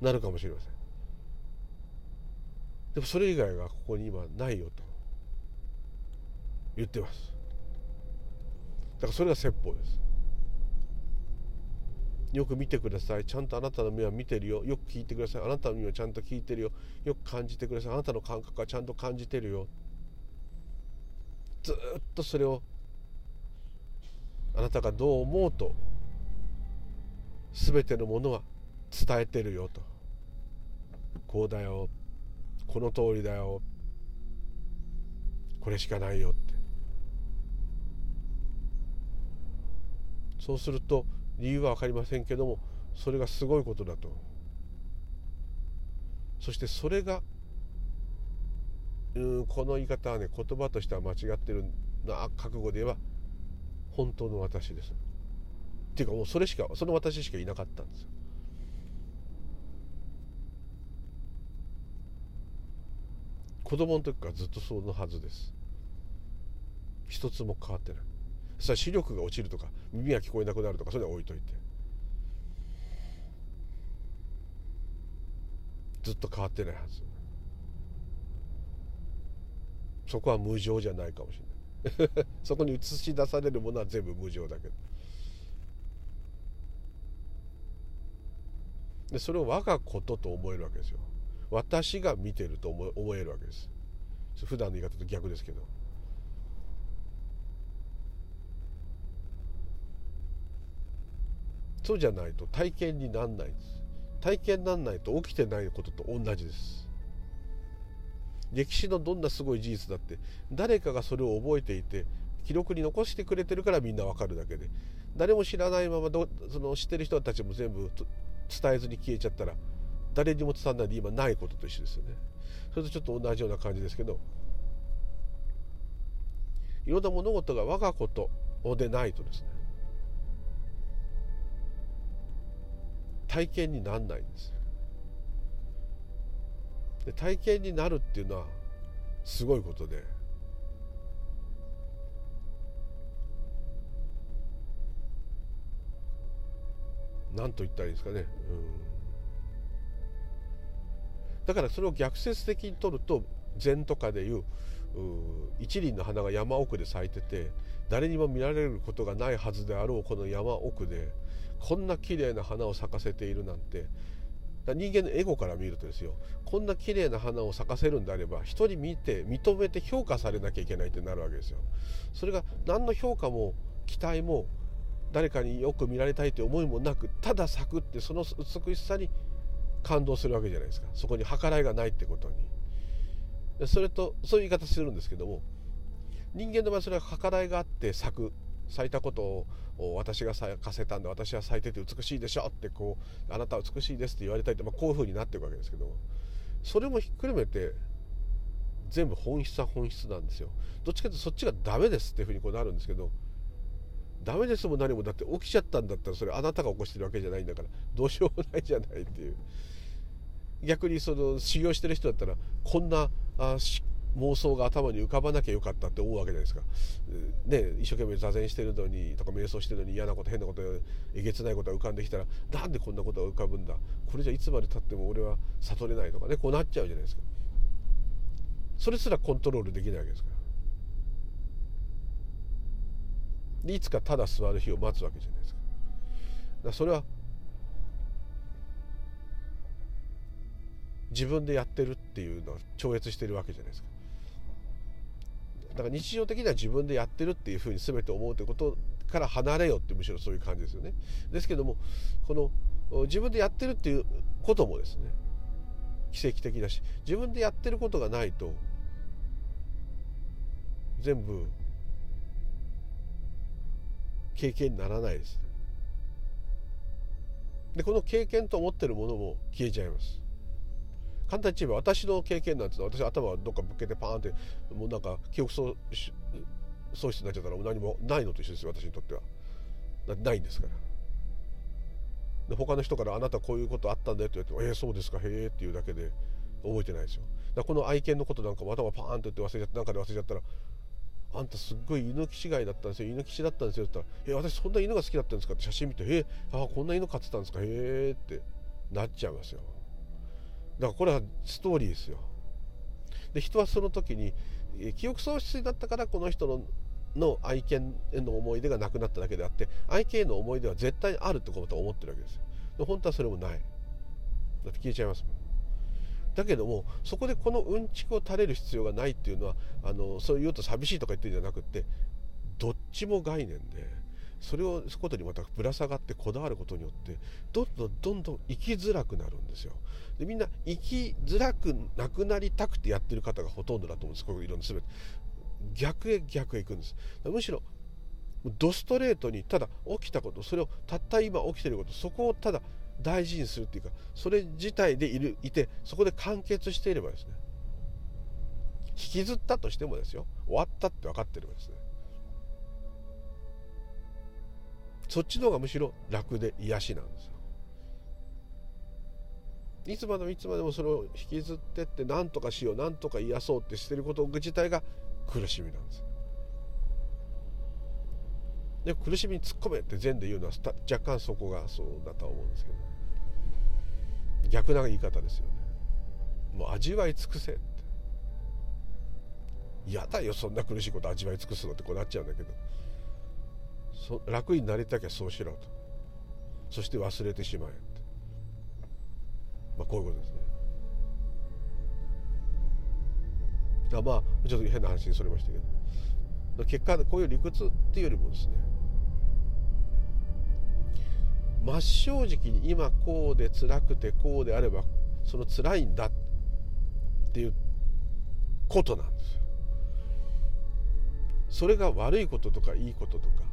Speaker 1: なるかもしれません。でもそれ以外がここに今ないよと。言ってます。だからそれが説法です。よく見てください。ちゃんとあなたの目は見てるよ。よく聞いてください。あなたの耳はちゃんと聞いてるよ。よく感じてください。あなたの感覚はちゃんと感じてるよ。ずっとそれをあなたがどう思うと全てのものは伝えてるよと。こうだよ。この通りだよ。これしかないよって。そうすると理由は分かりませんけどもそれがすごいことだと。そしてそれがうんこの言い方はね言葉としては間違ってるな覚悟で言えば本当の私です。っていうかもうそれしかその私しかいなかったんですよ。子供の時からずっとそのはずです。一つも変わってない。そしたら視力が落ちるとか耳が聞こえなくなるとかそれは置いといて。ずっと変わってないはず。そこは無常じゃないかもしれない。*laughs* そこに映し出されるものは全部無常だけど。でそれを我がことと思えるわけですよ。私が見てると思思えるわけです。普段の言い方と逆ですけど。そうじゃないと体験になんないんです。体験になんないと起きてないことと同じです。歴史のどんなすごい事実だって誰かがそれを覚えていて記録に残してくれてるからみんなわかるだけで誰も知らないままどその知ってる人たちも全部伝えずに消えちゃったら誰にも伝わらないで今ないことと一緒ですよね。それとちょっと同じような感じですけどいろんな物事が我がことでないとですね体験になんないんです。で体験になるっていうのはすごいことで何と言ったらいいですかね、うん、だからそれを逆説的に取ると禅とかでいう一輪の花が山奥で咲いてて誰にも見られることがないはずであろうこの山奥でこんな綺麗な花を咲かせているなんて。人間のエゴから見るとですよこんな綺麗な花を咲かせるんであれば人に見て認めて評価されなきゃいけないってなるわけですよ。それが何の評価も期待も誰かによく見られたいという思いもなくただ咲くってその美しさに感動するわけじゃないですか。そこに計らいがないってことに。それとそういう言い方するんですけども人間の場合それは計らいがあって咲く咲いたことを私が咲かせたんで私は咲いてて美しいでしょってこうあなたは美しいですって言われたいって、まあ、こういうふうになっていくわけですけどそれもひっくるめて全部本質は本質なんですよ。どっちかというとそっちがダメですっていうふうにこうなるんですけどダメですも何も。だって起きちゃったんだったらそれあなたが起こしてるわけじゃないんだから。どうしようもないじゃないっていう。逆にその修行してる人だったらこんなあ妄想が頭に浮かばなきゃよかったって思うわけじゃないですか。ね、一生懸命座禅してるのにとか瞑想してるのに嫌なこと変なことえげつないことが浮かんできたらなんでこんなことが浮かぶんだ？これじゃいつまでたっても俺は悟れないとかねこうなっちゃうじゃないですか。それすらコントロールできないわけですから。いつかただ座る日を待つわけじゃないですか。だそれは自分でやってるっていうのは超越してるわけじゃないですか。だから日常的には自分でやってるっていうふうに全て思うということから離れよってむしろそういう感じですよね。ですけどもこの自分でやってるっていうこともですね奇跡的だし自分でやってることがないと全部経験にならないです。でこの経験と思ってるものも消えちゃいます。簡単に言えば私の経験なんていうのは私頭どっかぶっけてパーンってもうなんか記憶喪失になっちゃったら何もないのと一緒ですよ私にとってはないんですからで他の人から「あなたこういうことあったんだよ」って言われて「えー、そうですかへえ」っていうだけで覚えてないですよだこの愛犬のことなんかも頭パーンって言って忘れちゃってなんかで忘れちゃったら「あんたすっごい犬騎士飼いだったんですよ。犬騎士だったんですよ」って言ったら「え、私そんな犬が好きだったんですか?」って写真見て「え、あこんな犬飼ってたんですかへえ」ってなっちゃいますよ。だからこれはストーリーですよ。で人はその時に記憶喪失になったからこの人のの愛犬への思い出がなくなっただけであって愛犬への思い出は絶対あるってことは思ってるわけですよ。で本当はそれもない。だって消えちゃいますもん。だけどもそこでこのうんちくを垂れる必要がないっていうのはあのそう言うと寂しいとか言ってるんじゃなくってどっちも概念でそれをそことにまたぶら下がってこだわることによってどんどんどんどん生きづらくなるんですよ。でみんな生きづらくなくなりたくてやってる方がほとんどだと思うんです。こういうろんな全て。逆へ逆へ行くんです。むしろドストレートにただ起きたことそれをたった今起きてることそこをただ大事にするっていうかそれ自体でいるいてそこで完結していればですね引きずったとしてもですよ終わったって分かってればですねそっちの方がむしろ楽で癒しなんですよ。いつまでもいつまでもそれを引きずってって何とかしよう何とか癒そうってしてること自体が苦しみなんです。で苦しみに突っ込めって禅で言うのは若干そこがそうだとは思うんですけど。逆な言い方ですよね。もう味わい尽くせって。嫌だよそんな苦しいこと味わい尽くすのってこうなっちゃうんだけど。楽になりたきゃそうしろと。そして忘れてしまえって、まあ、こういうことですね。あまあちょっと変な話にそれましたけど。結果こういう理屈っていうよりもですね真正直に今こうで辛くてこうであればその辛いんだっていうことなんですよ。それが悪いこととかいいこととか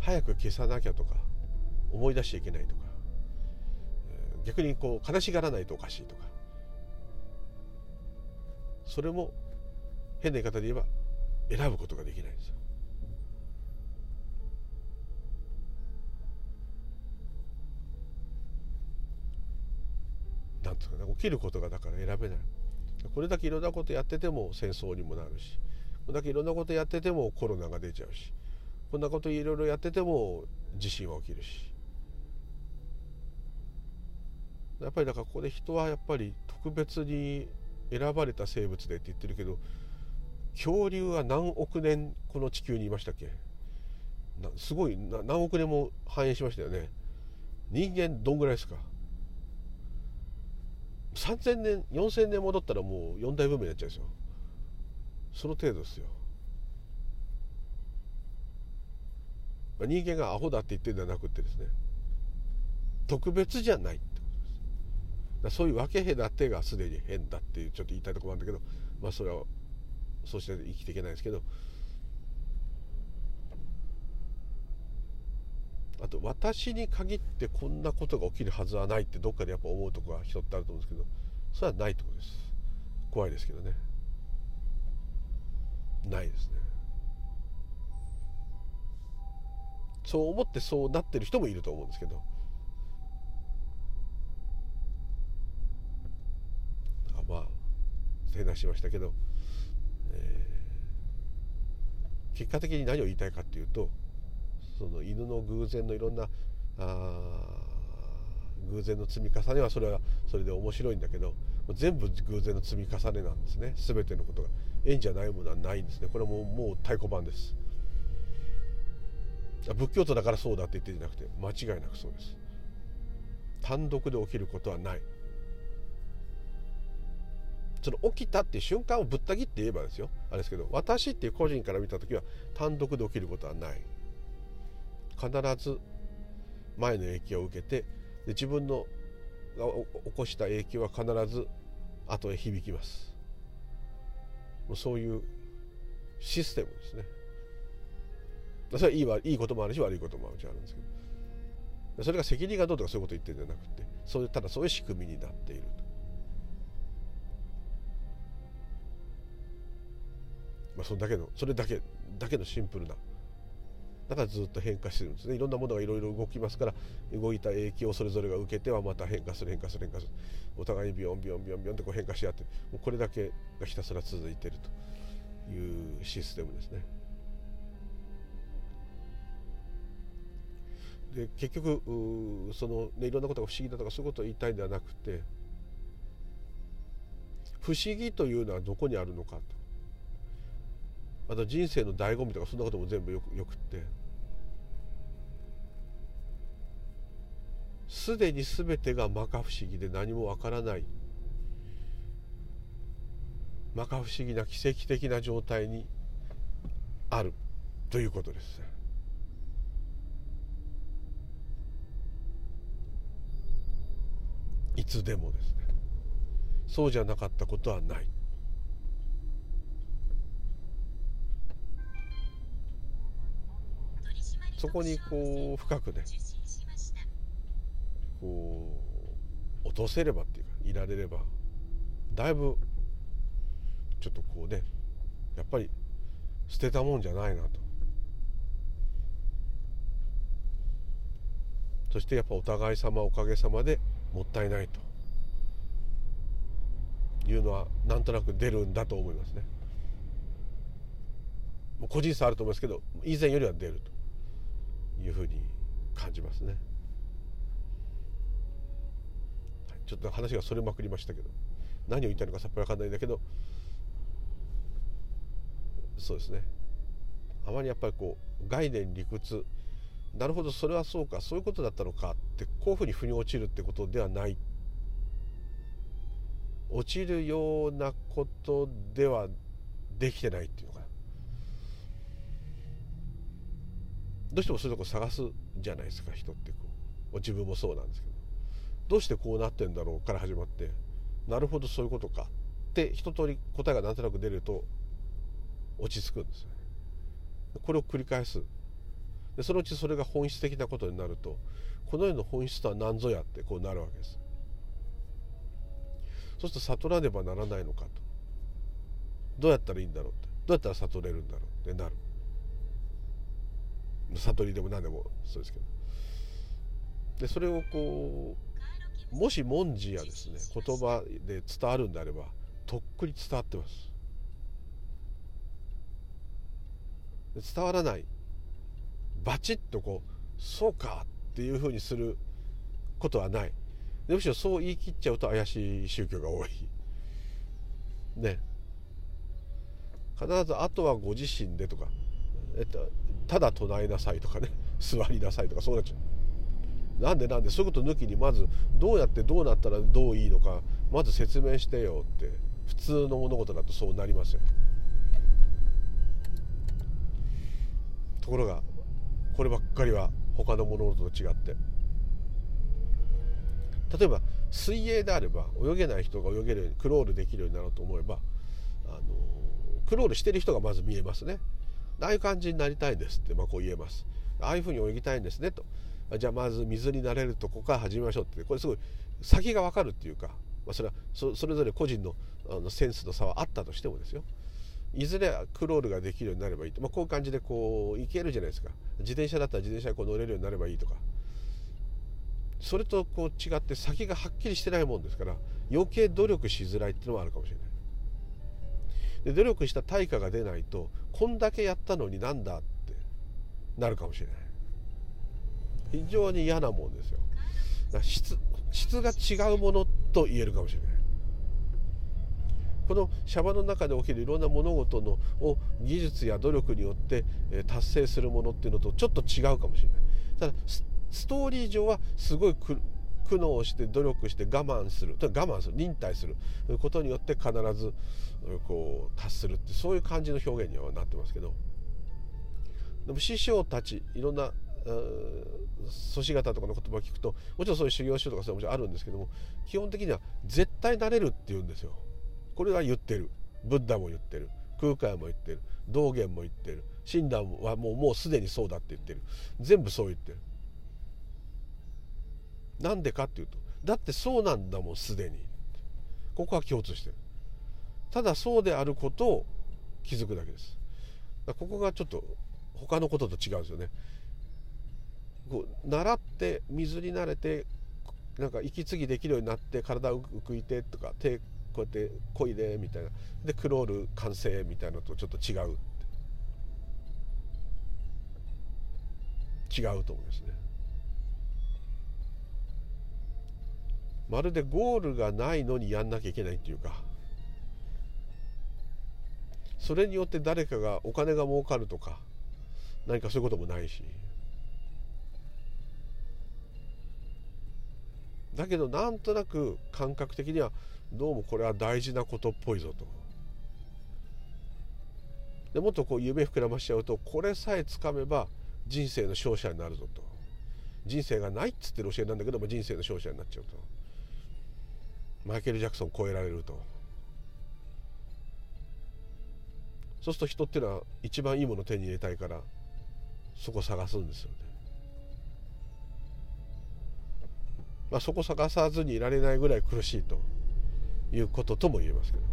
Speaker 1: 早く消さなきゃとか思い出しちゃいけないとか逆にこう悲しがらないとおかしいとかそれも変な言い方で言えば選ぶことができないんですよ。なんですかね起きることがだから選べないこれだけいろんなことやってても戦争にもなるしこれだけいろんなことやっててもコロナが出ちゃうしこんなこといろいろやってても地震は起きるしやっぱりだからここで人はやっぱり特別に選ばれた生物でって言ってるけど恐竜は何億年この地球にいましたっけ？すごい何億年も繁栄しましたよね。人間どんぐらいですか？3000年4000年戻ったらもう四大文明になっちゃうんですよ。その程度ですよ、人間がアホだって言ってるんじゃなくてですね。特別じゃないってことです。そういう分け隔てがすでに変だっていうちょっと言いたいところなんだけどまあそれはそうして生きていけないですけどあと私に限ってこんなことが起きるはずはないってどっかでやっぱ思うとこが人ってあると思うんですけどそれはないってことです。怖いですけどね。ないですね。そう思ってそうなってる人もいると思うんですけど。まあ手出しましたけど、結果的に何を言いたいかっていうとその犬の偶然のいろんな偶然の積み重ねはそれはそれで面白いんだけど全部偶然の積み重ねなんですね。全てのことが。縁じゃないものはないんですね。これももう太鼓判です。仏教徒だからそうだって言ってんじゃなくて間違いなくそうです。単独で起きることはない。その起きたっていう瞬間をぶった切って言えばですよ。あれですけど私っていう個人から見た時は単独で起きることはない。必ず前の影響を受けてで自分のが起こした影響は必ず後へ響きます。もうそういうシステムですね。それはいいいいこともあるし悪いこともあるしあるんですけど。それが責任がどうとかそういうこと言ってるんじゃなくてそういうただそういう仕組みになっていると。まあ、それだけのそれだけだけのシンプルな。だからずっと変化してるんですね。いろんなものがいろいろ動きますから動いた影響をそれぞれが受けてはまた変化する変化する変化する。お互いにビヨンビヨンビヨンビヨンってこう変化し合ってもうこれだけがひたすら続いてるというシステムですね。で結局その、ね、いろんなことが不思議だとかそういうことを言いたいんではなくて不思議というのはどこにあるのかと。また人生の醍醐味とかそんなことも全部よくよくって。すでに全てが摩訶不思議で何もわからない。摩訶不思議な奇跡的な状態にある。ということです。いつでもですね。そうじゃなかったことはない。そこにこう深くねこう落とせればっていうかいられればだいぶちょっとこうねやっぱり捨てたもんじゃないなとそしてやっぱお互い様おかげさまでもったいないというのはなんとなく出るんだと思いますね。個人差あると思いますけど以前よりは出ると。いうふうに感じますね。ちょっと話がそれまくりましたけど何を言いたいのかさっぱり分かんないんだけどそうですね。あまりやっぱりこう概念理屈なるほどそれはそうかそういうことだったのかってこういうふうに腑に落ちるってことではない。落ちるようなことではできてないっていうのかなどうしてもそういうとこ探すじゃないですか人ってこう。自分もそうなんですけど。どうしてこうなってんだろうから始まってなるほどそういうことか。って一通り答えがなんとなく出ると落ち着くんですね。これを繰り返す。でそのうちそれが本質的なことになるとこの世の本質とは何ぞやってこうなるわけです。そうすると悟らねばならないのかと。どうやったらいいんだろうって。どうやったら悟れるんだろうってなる。悟りでも何でもそうですけど。でそれをこうもし文字やですね言葉で伝わるんであればとっくに伝わってます。伝わらない。バチッとこうそうかっていうふうにすることはない。むしろそう言い切っちゃうと怪しい宗教が多い。ね。必ずあとはご自身でとか、えっと、ただ唱えなさいとかね *laughs* 座りなさいとかそうなっちゃう。なんでなんでそういうこと抜きにまずどうやってどうなったらどういいのかまず説明してよって普通の物事だとそうなりますよところがこればっかりは他の物事と違って。例えば水泳であれば泳げない人が泳げるようにクロールできるようになろうと思えばあのクロールしてる人がまず見えますね。ああいう感じになりたいですってまあこう言えます。ああいうふうに泳ぎたいんですねと。じゃあまず水になれるとこから始めましょうって。これすごい先が分かるっていうか、まあ、それはそれぞれ個人のあのセンスの差はあったとしてもですよ。いずれクロールができるようになればいいと、まあ、こういう感じでこう行けるじゃないですか。自転車だったら自転車にこう乗れるようになればいいとか。それとこう違って先がはっきりしてないもんですから余計努力しづらいっていうのもあるかもしれない。で努力した対価が出ないとこんだけやったのになんだってなるかもしれない。非常に嫌なもんですよ。質質が違うものと言えるかもしれない。このシャバの中で起きるいろんな物事のを技術や努力によって達成するものっていうのとちょっと違うかもしれない。ただストーリー上はすごい苦悩して努力して我慢する。我慢する。忍耐する。ことによって必ずこう達するってそういう感じの表現にはなってますけど。でも師匠たちいろんな祖師方とかの言葉を聞くともちろんそういう修行宗とかそういうもちろんあるんですけども基本的には絶対なれるって言うんですよ。これは言ってる。ブッダも言ってる。空海も言ってる。道元も言ってる。親鸞はもうもうすでにそうだって言ってる。全部そう言ってる。なんでかっていうとだってそうなんだもんすでに。ここは共通してる。ただそうであることを気づくだけです。ここがちょっと他のことと違うんですよね。こう習って水に慣れてなんか息継ぎできるようになって体を浮いてとか手こうやってこいでみたいな。でクロール完成みたいなのとちょっと違う違うと思いますね。まるでゴールがないのにやんなきゃいけないっていうか。それによって誰かがお金が儲かるとか何かそういうこともないし。だけどなんとなく感覚的にはどうもこれは大事なことっぽいぞと。でもっとこう夢膨らましちゃうとこれさえつかめば人生の勝者になるぞと。人生がないっつってる教えなんだけども人生の勝者になっちゃうと。マイケル・ジャクソン超えられると。そうすると人っていうのは一番いいものを手に入れたいからそこ探すんですよね。まあそこ探さずにいられないぐらい苦しいということとも言えますけど。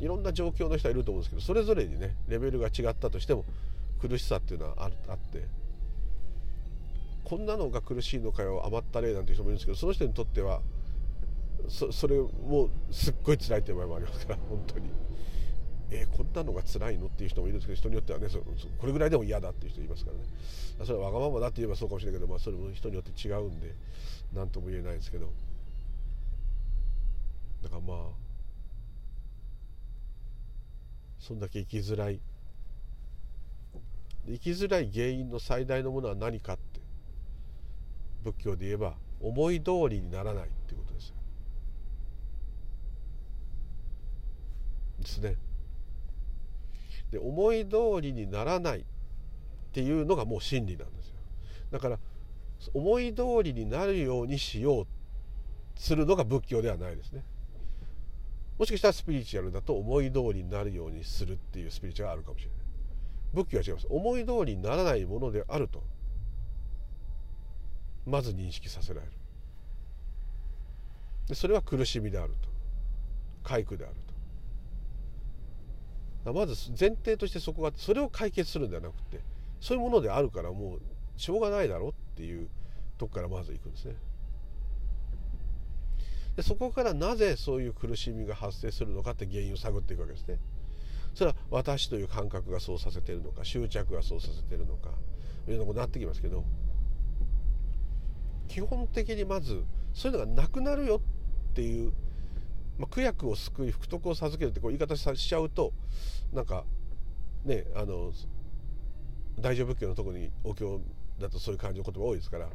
Speaker 1: いろんな状況の人はいると思うんですけどそれぞれにねレベルが違ったとしても苦しさっていうのはあって。こんなのが苦しいのかよ余った例なんて人もいるんですけどその人にとってはそそれもすっごい辛いという場合もありますから本当に。えー、こんなのが辛いのっていう人もいるんですけど人によってはねそこれぐらいでも嫌だっていう人いますからね。それはわがままだって言えばそうかもしれないけど、まあ、それも人によって違うんで何とも言えないですけど。だからまあそんだけ生きづらい。生きづらい原因の最大のものは何かって仏教で言えば思い通りにならないっていうことですですね。で思い通りにならないっていうのがもう真理なんですよ。だから思い通りになるようにしようするのが仏教ではないですね。もしかしたらスピリチュアルだと思い通りになるようにするっていうスピリチュアルがあるかもしれない。仏教は違います。思い通りにならないものであるとまず認識させられる。でそれは苦しみであると。快苦であると。まず前提としてそこがそれを解決するんではなくてそういうものであるからもうしょうがないだろっていうとこからまず行くんですね。でそこからなぜそういう苦しみが発生するのかって原因を探っていくわけですね。それは私という感覚がそうさせてるのか執着がそうさせてるのかいろんなことになってきますけど基本的にまずそういうのがなくなるよっていう、まあ、苦役を救い福徳を授けるってこう言い方しちゃうとなんかねあの大乗仏教のとこにお経だとそういう感じの言葉多いですから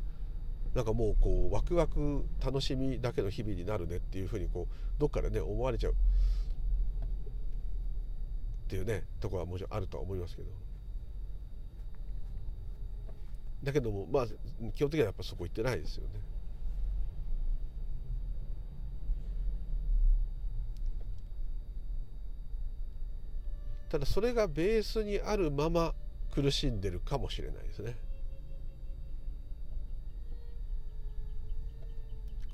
Speaker 1: なんかもうこうワクワク楽しみだけの日々になるねっていうふうにこうどっかでね思われちゃうっていうねとこはもちろんあるとは思いますけどだけどもまあ基本的にはやっぱそこ行ってないですよね。ただそれがベースにあるまま苦しんでるかもしれないですね。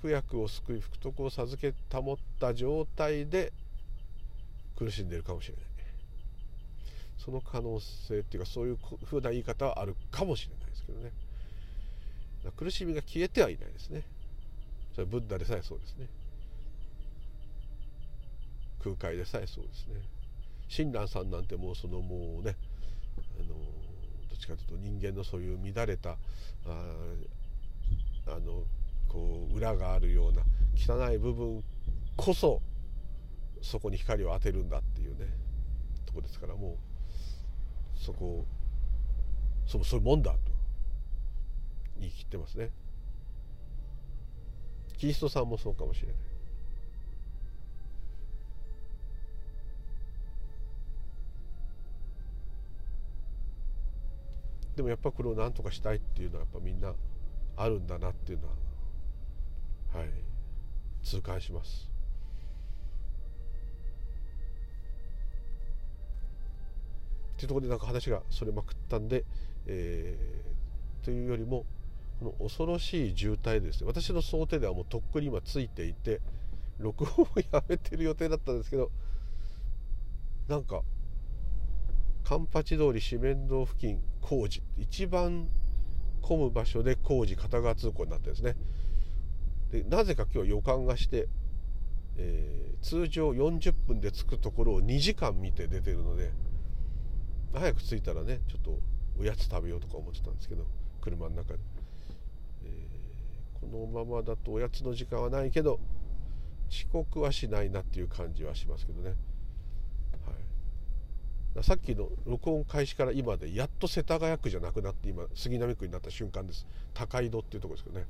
Speaker 1: 苦役を救い福徳を授け保った状態で苦しんでるかもしれない。その可能性っていうかそういうふうな言い方はあるかもしれないですけどね。苦しみが消えてはいないですね。それはブッダでさえそうですね。空海でさえそうですね。親鸞さんなんてもうそのもうねあのどっちかというと人間のそういう乱れたああのこう裏があるような汚い部分こそそこに光を当てるんだっていうねとこですからもうそこをそうそういうもんだと言い切ってますね。キリストさんもそうかもしれない。でもやっぱこれを何とかしたいっていうのはやっぱみんなあるんだなっていうのははい痛感します。っていうところでなんか話がそれまくったんで、えー、というよりもこの恐ろしい渋滞ですね。私の想定ではもうとっくに今ついていて録音をやめてる予定だったんですけどなんかカンパチ通り四面堂付近工事。一番混む場所で工事片側通行になってんですね。でなぜか今日予感がして、えー、通常40分で着くところを2時間見て出てるので早く着いたらねちょっとおやつ食べようとか思ってたんですけど車の中で、えー、このままだとおやつの時間はないけど遅刻はしないなっていう感じはしますけどね、さっきの録音開始から今でやっと世田谷区じゃなくなって今杉並区になった瞬間です。高井戸っていうとこですけどね。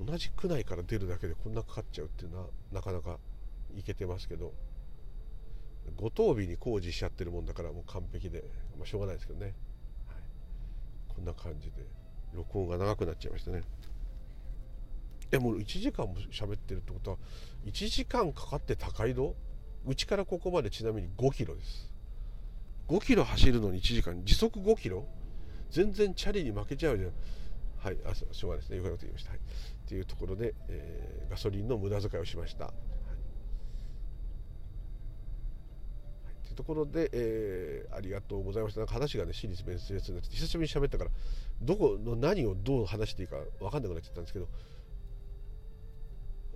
Speaker 1: 同じ区内から出るだけでこんなかかっちゃうっていうのはなかなかいけてますけど。五等日に工事しちゃってるもんだからもう完璧で、まあ、しょうがないですけどね、はい、こんな感じで録音が長くなっちゃいましたね。いやもう1時間も喋ってるってことは1時間かかって高井戸？うちからここまでちなみに5キロです。5キロ走るのに1時間。時速5キロ。全然チャリに負けちゃうじゃん。はい。あしょうがないですね。よかった言いました、はい、いうところで、えー、ガソリンの無駄遣いをしました、はい。とい。うところで、えー、ありがとうございました。なんか話がね私立面接になって久しぶりに喋ったからどこの何をどう話していいか分かんなくなっちゃったんですけど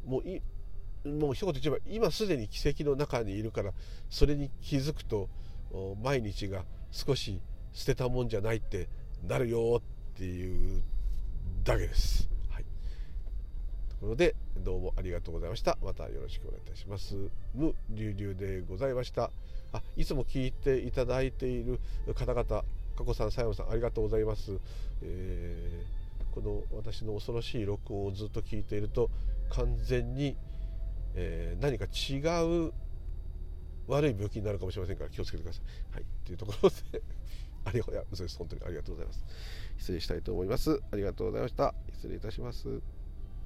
Speaker 1: もういもう一言言えば今すでに奇跡の中にいるからそれに気づくと毎日が少し捨てたもんじゃないってなるよっていうだけです。はい。ところで、どうもありがとうございました。またよろしくお願いいたします。無流流でございました。あ、いつも聞いていただいている方々、加古さん、佐山さん、ありがとうございます。えー、この私の恐ろしい録音をずっと聞いていると、完全に、えー、何か違う悪い病気になるかもしれませんから気をつけてください。はい、というところでありがとうございます。本当にありがとうございます。失礼したいと思います。ありがとうございました。失礼いたします。